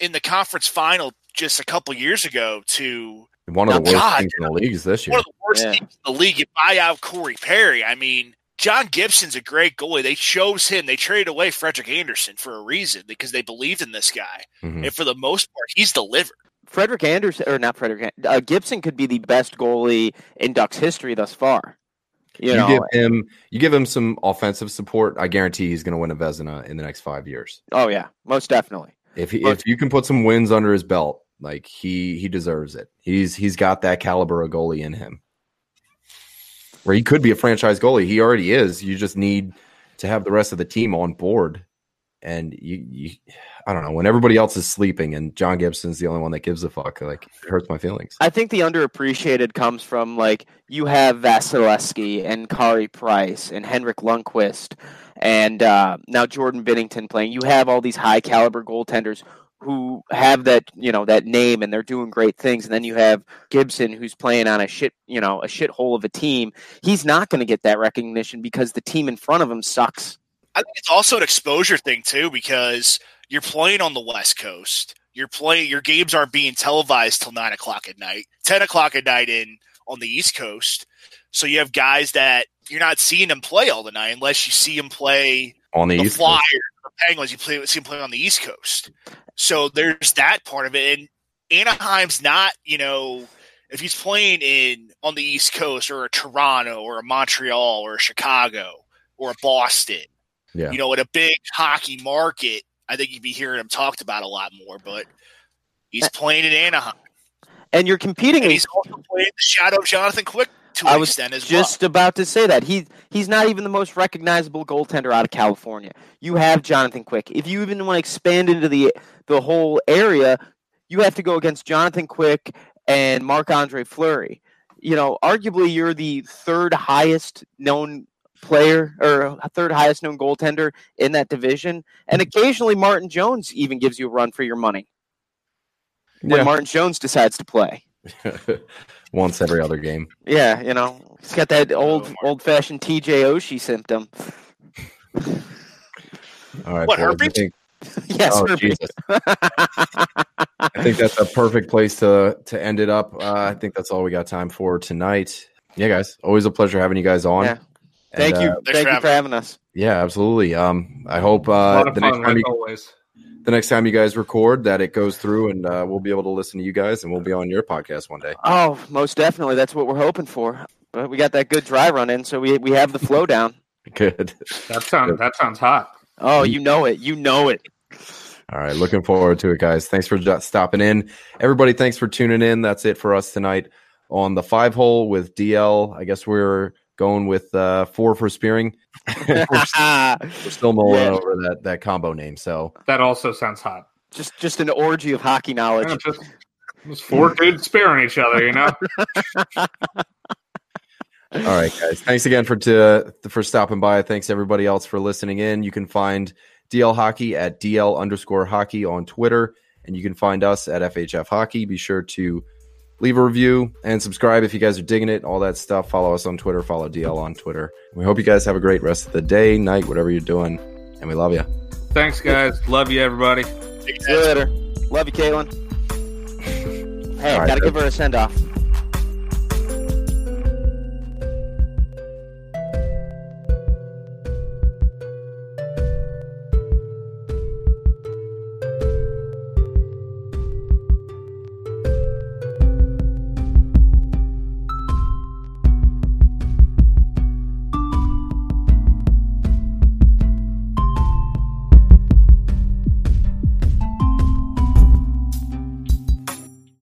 E: in the conference final just a couple years ago to
A: One of the worst
E: God.
A: teams in the leagues this year.
E: one of the worst
D: Yeah.
E: teams in the league. You buy out Corey Perry. I mean, John Gibson's a great goalie. They chose him. They traded away Frederik Andersen for a reason because they believed in this guy.
A: Mhm.
E: And for the most part, he's delivered.
D: Frederik Andersen or not Frederik uh, Gibson could be the best goalie in Ducks history thus far. You,
A: You,
D: know,
A: give him you give him some offensive support. I guarantee he's going to win a Vezina in the next five years.
D: oh yeah, most definitely.
A: If he,
D: Look-
A: if you can put some wins under his belt, like he he deserves it. He's he's got that caliber of goalie in him. Where he could be a franchise goalie. He already is. You just need to have the rest of the team on board. And you, you I don't know, when everybody else is sleeping and John Gibson's the only one that gives a fuck, like it hurts my feelings.
D: I think the underappreciated comes from like you have Vasilevskiy and Carey Price and Henrik Lundqvist and uh, now Jordan Binnington playing. You have all these high caliber goaltenders who have that you know that name and they're doing great things and then you have Gibson who's playing on a shit you know a shithole of a team he's not going to get that recognition because the team in front of him sucks
E: I think it's also an exposure thing too because you're playing on the West Coast. You're playing your games aren't being televised till nine o'clock at night, ten o'clock at night in on the East Coast. So you have guys that you're not seeing them play all the night unless you see them play
A: on the,
E: the
A: East
E: Flyers, the Penguins. You play see him playing on the East Coast. So there's that part of it, and Anaheim's not you know if he's playing in on the East Coast or a Toronto or a Montreal or a Chicago or a Boston
A: yeah.
E: You know, in a big hockey market, I think you'd be hearing him talked about a lot more. But he's playing in Anaheim,
D: and you're competing.
E: And he's also playing the shadow of Jonathan Quick to
D: I
E: an
D: was
E: extent as
D: just
E: well.
D: about to say that he he's not even the most recognizable goaltender out of California. You have Jonathan Quick. If you even want to expand into the the whole area, you have to go against Jonathan Quick and Marc Andre Fleury. You know, arguably you're the third highest known player or third highest known goaltender in that division. And occasionally Martin Jones even gives you a run for your money. When
A: Yeah.
D: Martin Jones decides to play.
A: Once every other game.
D: Yeah, you know, he's got that old
E: Martin.
D: old fashioned TJ Oshie symptom.
A: All right.
E: What,
A: boys,
E: herpes?
A: think-
D: yes,
A: oh,
D: herpes.
A: Jesus. I think that's a perfect place to to end it up. Uh, I think that's all we got time for tonight. Yeah, guys, always a pleasure having you guys on.
D: Yeah. Thank
A: And,
D: you,
A: uh,
D: thank
E: for
D: you for having us.
A: yeah, absolutely. Um, I hope uh, the next time you,
B: always.
A: the next time you guys record that it goes through and uh, we'll be able to listen to you guys and we'll be on your podcast one day.
D: Oh, most definitely. That's what we're hoping for. But we got that good dry run in, so we we have the flow down.
A: Good.
B: That sounds that sounds hot.
D: Oh, you know it. You know it.
A: All right, looking forward to it, guys. Thanks for stopping in, everybody. Thanks for tuning in. That's it for us tonight on the five hole with DL. I guess we're going with uh, four for spearing. we're, we're still mulling
D: Yeah.
A: over that that combo name. So
B: That also sounds hot.
D: just just an orgy of hockey knowledge.
B: Yeah, just, just four dudes spearing each other, you know.
A: All right, guys. Thanks again for to, for stopping by. Thanks everybody else for listening in. You can find DL Hockey at DL underscore hockey on Twitter, and you can find us at FHF Hockey. Be sure to leave a review and subscribe if you guys are digging it. All that stuff. Follow us on Twitter. Follow DL on Twitter. We hope you guys have a great rest of the day, night, whatever you're doing, and we love you.
B: Thanks, guys. Love you, everybody.
D: See you later. Love you, Caitlin. Hey,
A: All right,
D: gotta
A: good.
D: give her a send off.